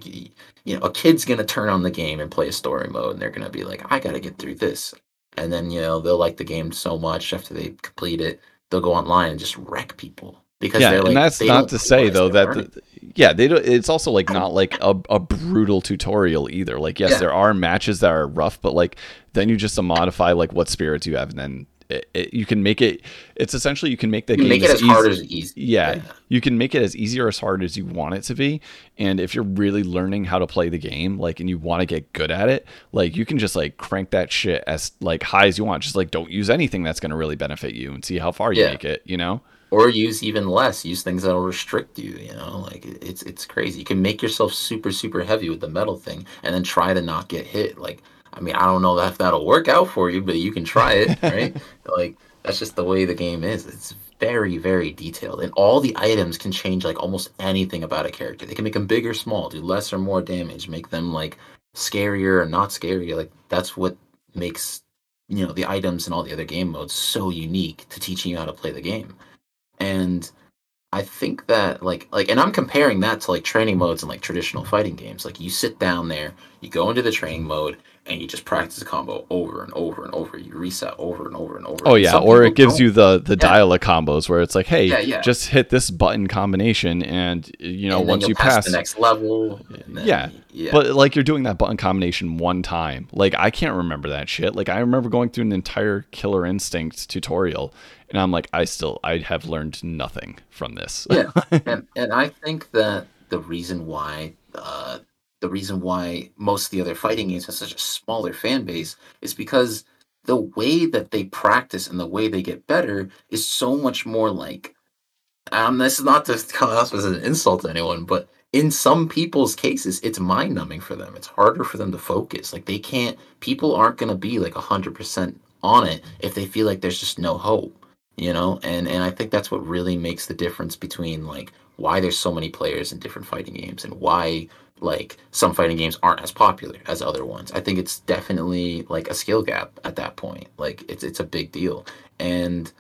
you know a kid's gonna turn on the game and play a story mode and they're gonna be like i gotta get through this and then you know they'll like the game so much after they complete it they'll go online and just wreck people because yeah, they're like and that's not to say though that the, yeah, they don't, it's also like not like a, a brutal tutorial either. Like yes, Yeah. there are matches that are rough, but like then you just modify like what spirits you have and then it, it, you can make it it's essentially you can make the you game make it as easy- hard as easy yeah, you can make it as easy or as hard as you want it to be. And if you're really learning how to play the game like and you want to get good at it like you can just like crank that shit as like high as you want. Just like don't use anything that's going to really benefit you and see how far you Yeah. make it you know? Or use even less use things that'll restrict you you know? Like it's it's crazy. You can make yourself super super heavy with the metal thing and then try to not get hit like i mean i don't know if that'll work out for you but you can try it [LAUGHS] right? Like that's just the way the game is. It's very very detailed and all the items can change like almost anything about a character. They can make them big or small do less or more damage make them like scarier or not scary like that's what makes you know the items and all the other game modes so unique to teaching you how to play the game. And i think that like like and i'm comparing that to like training modes and like traditional fighting games. Like you sit down there you go into the training mode and you just practice a combo over and over and over you reset over and over and over oh yeah or it gives don't. you the the Yeah. dial of combos where it's like hey Yeah, yeah. just hit this button combination and you know And once you'll pass, pass the next level and then- Yeah, yeah But like you're doing that button combination one time. Like I can't remember that shit. Like I remember going through an entire Killer Instinct tutorial, and I'm like, I still I have learned nothing from this. yeah [LAUGHS] and and i think that the reason why uh the reason why most of the other fighting games have such a smaller fan base is because the way that they practice and the way they get better is so much more like um this is not to [LAUGHS] come off as an insult to anyone but in some people's cases it's mind numbing for them. It's harder for them to focus. Like they can't people aren't going to be like 100% on it if they feel like there's just no hope you know? And and i think that's what really makes the difference between like why there's so many players in different fighting games and why like some fighting games aren't as popular as other ones i think it's definitely like a skill gap at that point like it's it's a big deal and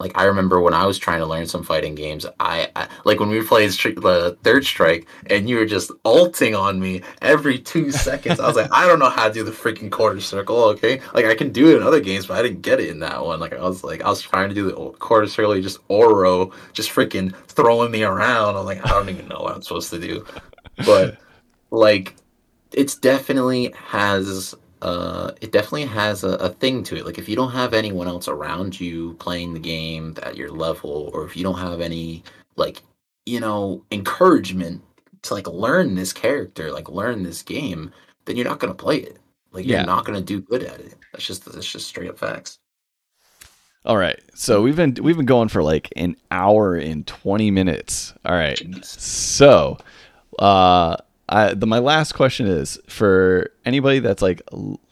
like I remember when I was trying to learn some fighting games, I, I like when we played the Third Strike, and you were just ulting on me every two [LAUGHS] seconds. I was like, I don't know how to do the freaking quarter circle. Okay, like I can do it in other games, but I didn't get it in that one. Like I was like, I was trying to do the quarter circle, you just Oro, just freaking throwing me around. I'm like, I don't even know what I'm supposed to do, but like, it's definitely has uh, it definitely has a, a thing to it. Like if you don't have anyone else around you playing the game at your level, or if you don't have any like you know encouragement to like learn this character, like learn this game, then you're not gonna play it. Like Yeah. you're not gonna do good at it. That's just that's just straight up facts. All right. So we've been we've been going for like an hour and 20 minutes. All right. Jeez. So, uh I, the, my last question is for anybody that's like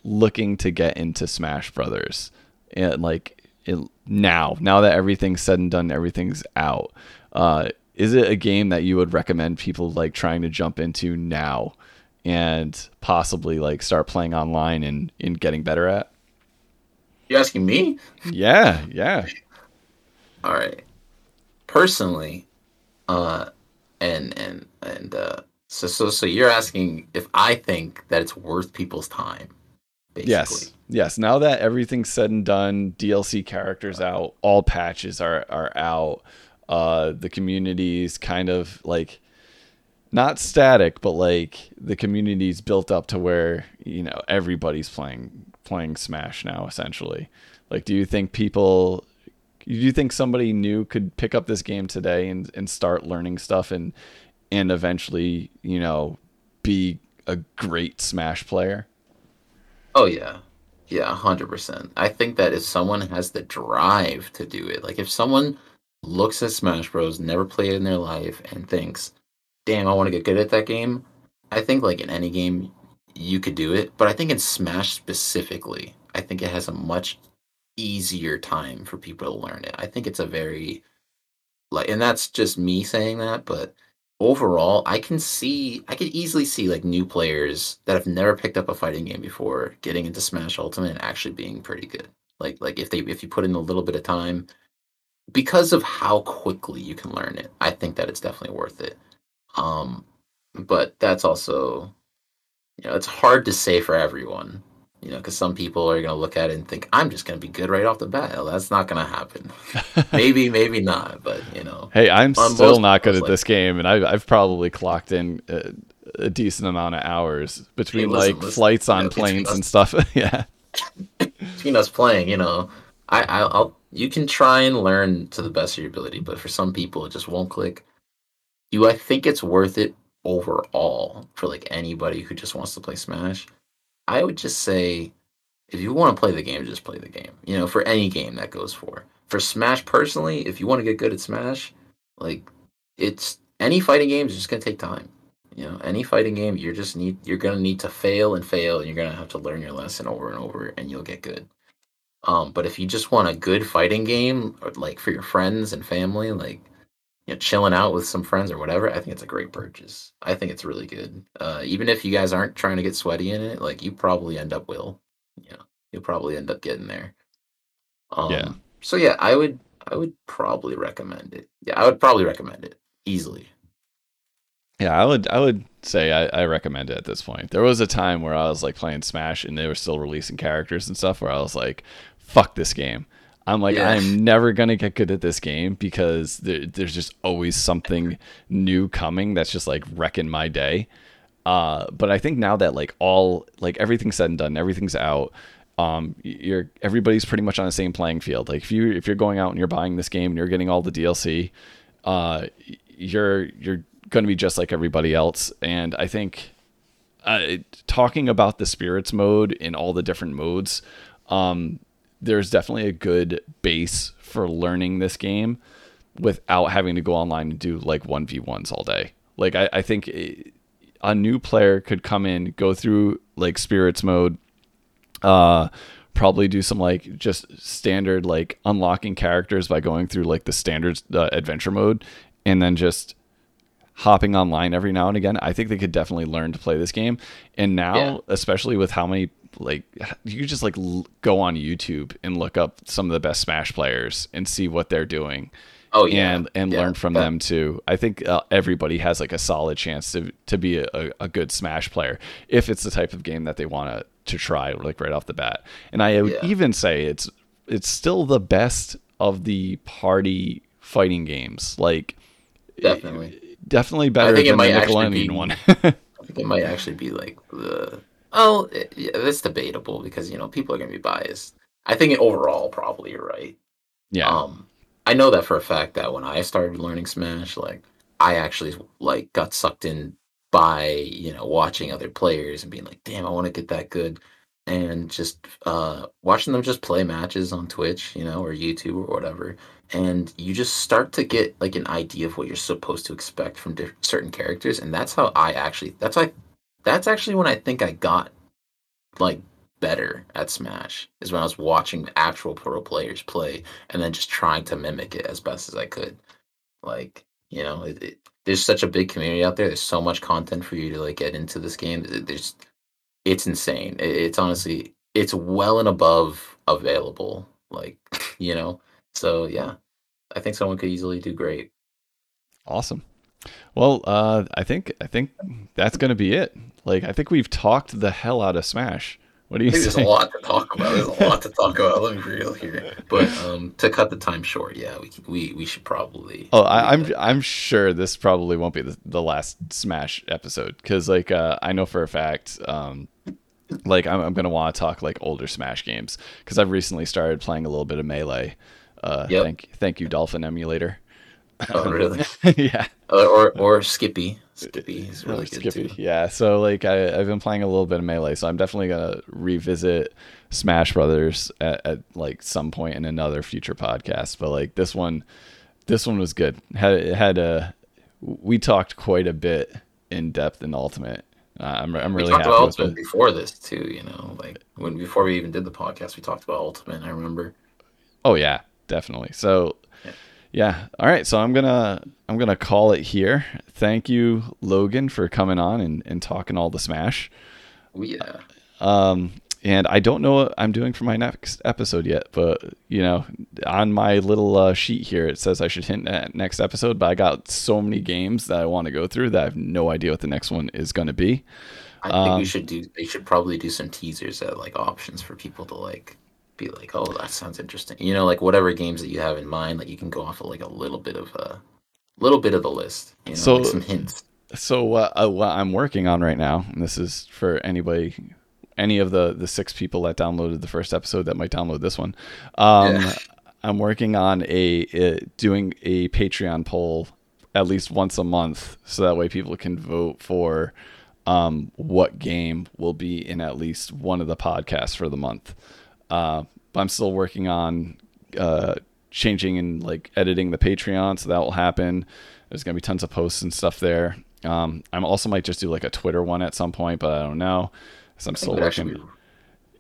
looking to get into Smash Brothers and like in, now, now that everything's said and done, everything's out. Uh, is it a game that you would recommend people like trying to jump into now and possibly like start playing online and, and getting better at? You asking me? Yeah, yeah. All right. Personally, uh, and and and uh, so so so you're asking if I think that it's worth people's time. Basically. Yes. Yes. Now that everything's said and done, DLC characters out, all patches are are out. Uh, the community's kind of like not static, but like the community's built up to where you know everybody's playing playing Smash now. Essentially, like, do you think people? Do you think somebody new could pick up this game today and, and start learning stuff and and eventually, you know, be a great Smash player? Oh yeah. Yeah, hundred percent. I think that if someone has the drive to do it, like if someone looks at Smash Bros, never played in their life, and thinks, "Damn, I want to get good at that game," I think like in any game, you could do it. But I think in Smash specifically, I think it has a much easier time for people to learn it. I think it's a very like and that's just me saying that, but overall, I can see I could easily see like new players that have never picked up a fighting game before getting into Smash Ultimate and actually being pretty good. Like like if they if you put in a little bit of time because of how quickly you can learn it, I think that it's definitely worth it. Um but that's also you know, it's hard to say for everyone. You know, because some people are going to look at it and think, I'm just going to be good right off the bat. Well, that's not going to happen. [LAUGHS] maybe, maybe not, but, you know. Hey, I'm still not good at like, this game, and I've, I've probably clocked in a, a decent amount of hours between, like, flights on you know, planes and stuff. [LAUGHS] yeah. Between us playing, you know, I, I'll, I'll, you can try and learn to the best of your ability, but for some people, it just won't click. Do I think it's worth it overall for, like, anybody who just wants to play Smash? I would just say if you want to play the game, just play the game. You know, for any game that goes for. For Smash personally, if you want to get good at Smash, like it's any fighting game is just gonna take time. You know, any fighting game you're just need you're gonna need to fail and fail and you're gonna have to learn your lesson over and over and you'll get good. Um, but if you just want a good fighting game, like for your friends and family, like you know, chilling out with some friends or whatever, I think it's a great purchase. I think it's really good. Uh, even if you guys aren't trying to get sweaty in it, like you probably end up will. You know, you'll probably end up getting there. Um, yeah. So yeah, I would I would probably recommend it. Yeah, I would probably recommend it easily. Yeah, I would I would say I, I recommend it at this point. There was a time where I was like playing Smash and they were still releasing characters and stuff where I was like, fuck this game. I'm like, yeah. I'm never gonna get good at this game because there, there's just always something new coming that's just like wrecking my day. Uh, but I think now that like all like everything's said and done, everything's out. Um, you're everybody's pretty much on the same playing field. Like if you if you're going out and you're buying this game and you're getting all the DLC, uh, you're you're going to be just like everybody else. And I think uh, talking about the spirits mode in all the different modes, um, there's definitely a good base for learning this game without having to go online and do like 1v1s all day. Like, I, I think a new player could come in, go through like spirits mode, uh, probably do some like just standard like unlocking characters by going through like the standard uh, adventure mode and then just hopping online every now and again. I think they could definitely learn to play this game. And now, yeah. especially with how many like you just like l- go on YouTube and look up some of the best Smash players and see what they're doing. Oh yeah, and and yeah. learn from yeah. them too. I think uh, everybody has like a solid chance to to be a, a good Smash player if it's the type of game that they want to to try like right off the bat. And I would even say it's it's still the best of the party fighting games. Like definitely, definitely better than the Nickelodeon be, one. [LAUGHS] I think it might actually be like the Oh, yeah, that's debatable because you know people are gonna be biased. I think overall, probably you're right. Yeah. Um, I know that for a fact that when I started learning Smash, like I actually like got sucked in by you know watching other players and being like, damn, I want to get that good, and just uh, watching them just play matches on Twitch, you know, or YouTube or whatever, and you just start to get like an idea of what you're supposed to expect from different certain characters, and that's how I actually that's why that's actually when I think I got like better at Smash is when I was watching actual pro players play and then just trying to mimic it as best as I could. Like, you know, it, it, there's such a big community out there. There's so much content for you to like get into this game. There's, it's insane. It, it's honestly, it's well and above available. Like, [LAUGHS] you know, so yeah, I think someone could easily do great. Awesome. Well, uh, I think I think that's gonna be it. Like, I think we've talked the hell out of Smash. What do you think There's a lot to talk about. There's a [LAUGHS] lot to talk about. Let me be real here. But um, to cut the time short, yeah, we we, we should probably. Oh, I, am I'm, I'm sure this probably won't be the, the last Smash episode because like uh, I know for a fact um, like I'm, I'm gonna want to talk like older Smash games because I've recently started playing a little bit of Melee. Uh, yep. Thank thank you, Dolphin Emulator. [LAUGHS] Oh, really? [LAUGHS] yeah. Or or Slippi. Slippi is really good Slippi. too. Yeah. So like I I've been playing a little bit of melee, so I'm definitely gonna revisit Smash Brothers at, at like some point in another future podcast. But like this one, this one was good. Had had a we talked quite a bit in depth in Ultimate. Uh, I'm I'm really we talked happy about Ultimate before this too. You know, like when before we even did the podcast, we talked about Ultimate. I remember. Oh yeah, definitely. So Yeah. All right. So I'm gonna I'm gonna call it here. Thank you, Logan, for coming on and, and talking all the Smash. Oh, yeah. Um, and I don't know what I'm doing for my next episode yet, but you know, on my little uh, sheet here, it says I should hint at next episode. But I got so many games that I want to go through that I have no idea what the next one is going to be. I think Um, we should do. They should probably do some teasers at like options for people to like be like, oh, that sounds interesting. You know, like whatever games that you have in mind, like you can go off of like a little bit of a little bit of the list. You know, So- like some hints. So uh, uh, what I'm working on right now, and this is for anybody, any of the the six people that downloaded the first episode that might download this one. Um, Yeah. [LAUGHS] I'm working on a, uh doing a Patreon poll at least once a month, so that way people can vote for um, what game will be in at least one of the podcasts for the month. Uh, but I'm still working on uh, changing and like editing the Patreon, so that will happen. There's gonna be tons of posts and stuff there. Um, I'm also might just do like a Twitter one at some point, but I don't know. So I'm still working.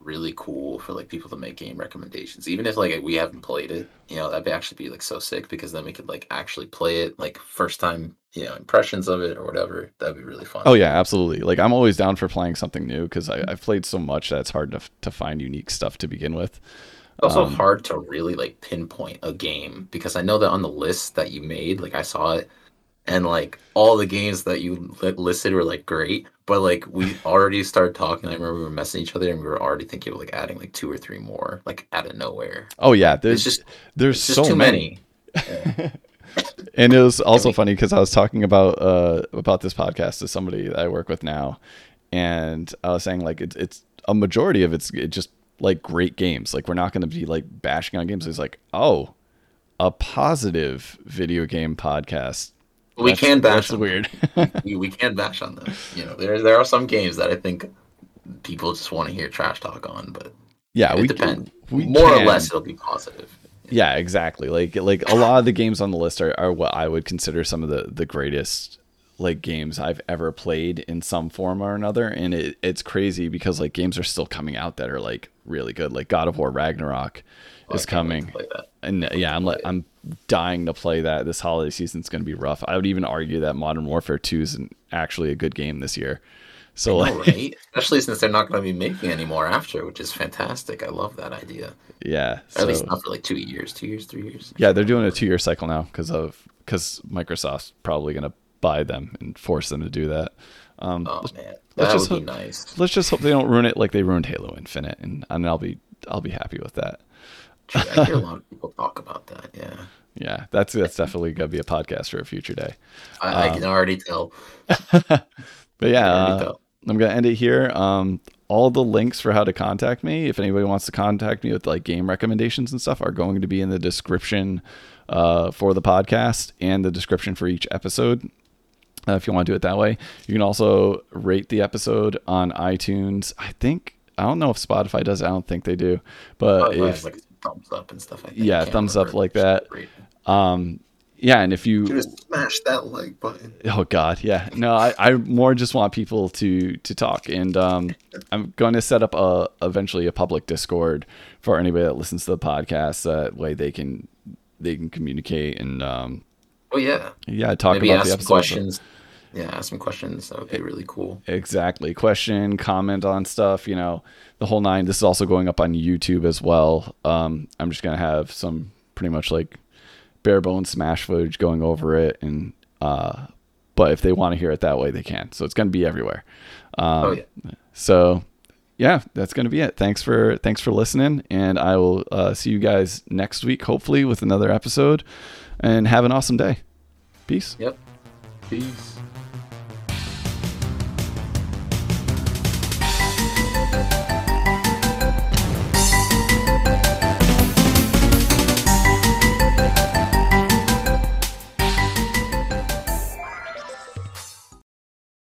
Really cool for like people to make game recommendations, even if like we haven't played it. You know, that'd be actually be like so sick because then we could like actually play it, like first time, you know, impressions of it or whatever. That'd be really fun. Oh yeah, absolutely. Like I'm always down for playing something new because I've played so much that it's hard to to find unique stuff to begin with. It's also Um, hard to really like pinpoint a game because I know that on the list that you made, like I saw it, and like all the games that you li- listed were like great, but like we [LAUGHS] already started talking. I remember we were messing each other and we were already thinking of like adding like two or three more, like out of nowhere. Oh yeah, there's It's just there's it's just so too many. many. Yeah. [LAUGHS] and it was also funny because I was talking about uh about this podcast to somebody that I work with now, and I was saying like it's it's a majority of it's it just like great games. Like we're not going to be like bashing on games. It's like oh, a positive video game podcast. We That's- can bash That's on weird. we, [LAUGHS] we can bash on them. You know, there there are some games that I think people just want to hear trash talk on, but yeah, it we depends. we More can. or less, it'll be positive. Yeah, exactly. Like like a lot of the games on the list are, are what I would consider some of the the greatest like games I've ever played in some form or another. And it, it's crazy because like games are still coming out that are like really good. Like God of War Ragnarok Oh, is can't wait to coming. And uh, yeah, I'm like I'm dying to play that. This holiday season's going to be rough. I would even argue that Modern Warfare 2 is an, actually a good game this year. So know, like right? [LAUGHS] Especially since they're not going to be making any more after, which is fantastic. I love that idea. yeah, so, at least not for like two years, two years, three years. yeah, they're doing a 2-year cycle now because of because Microsoft's probably going to buy them and force them to do that. Um, Oh man, that would be nice. let's just hope they don't ruin it like they ruined Halo Infinite, and, and I'll be I'll be happy with that. True, I hear a lot of people talk about that. Yeah, Yeah, that's that's definitely gonna be a podcast for a future day. I, I Um, [LAUGHS] can already tell. But yeah, uh, I'm gonna end it here. Um, all the links for how to contact me, if anybody wants to contact me with like game recommendations and stuff, are going to be in the description uh, for the podcast and the description for each episode. Uh, if you want to do it that way, you can also rate the episode on iTunes. I think I don't know if Spotify does. I don't think they do, but if like thumbs up and stuff. like think. Yeah, thumbs up like that. Um, yeah, and if you Just smash that like button. Oh God, yeah. No, I, I more just want people to to talk, and um, I'm going to set up a eventually a public Discord for anybody that listens to the podcast. That way they can they can communicate and um, Oh yeah, yeah, talk maybe about the some episodes. questions. Yeah, ask some questions. That would be really cool. Exactly. Question, comment on stuff, you know, the whole nine. This is also going up on YouTube as well. Um, I'm just gonna have some pretty much like bare bones smash footage going over it and uh but if they want to hear it that way they can. So it's gonna be everywhere. Um oh yeah. so yeah, that's gonna be it. Thanks for thanks for listening and I will uh, see you guys next week, hopefully with another episode. And have an awesome day. Peace. Yep. Peace.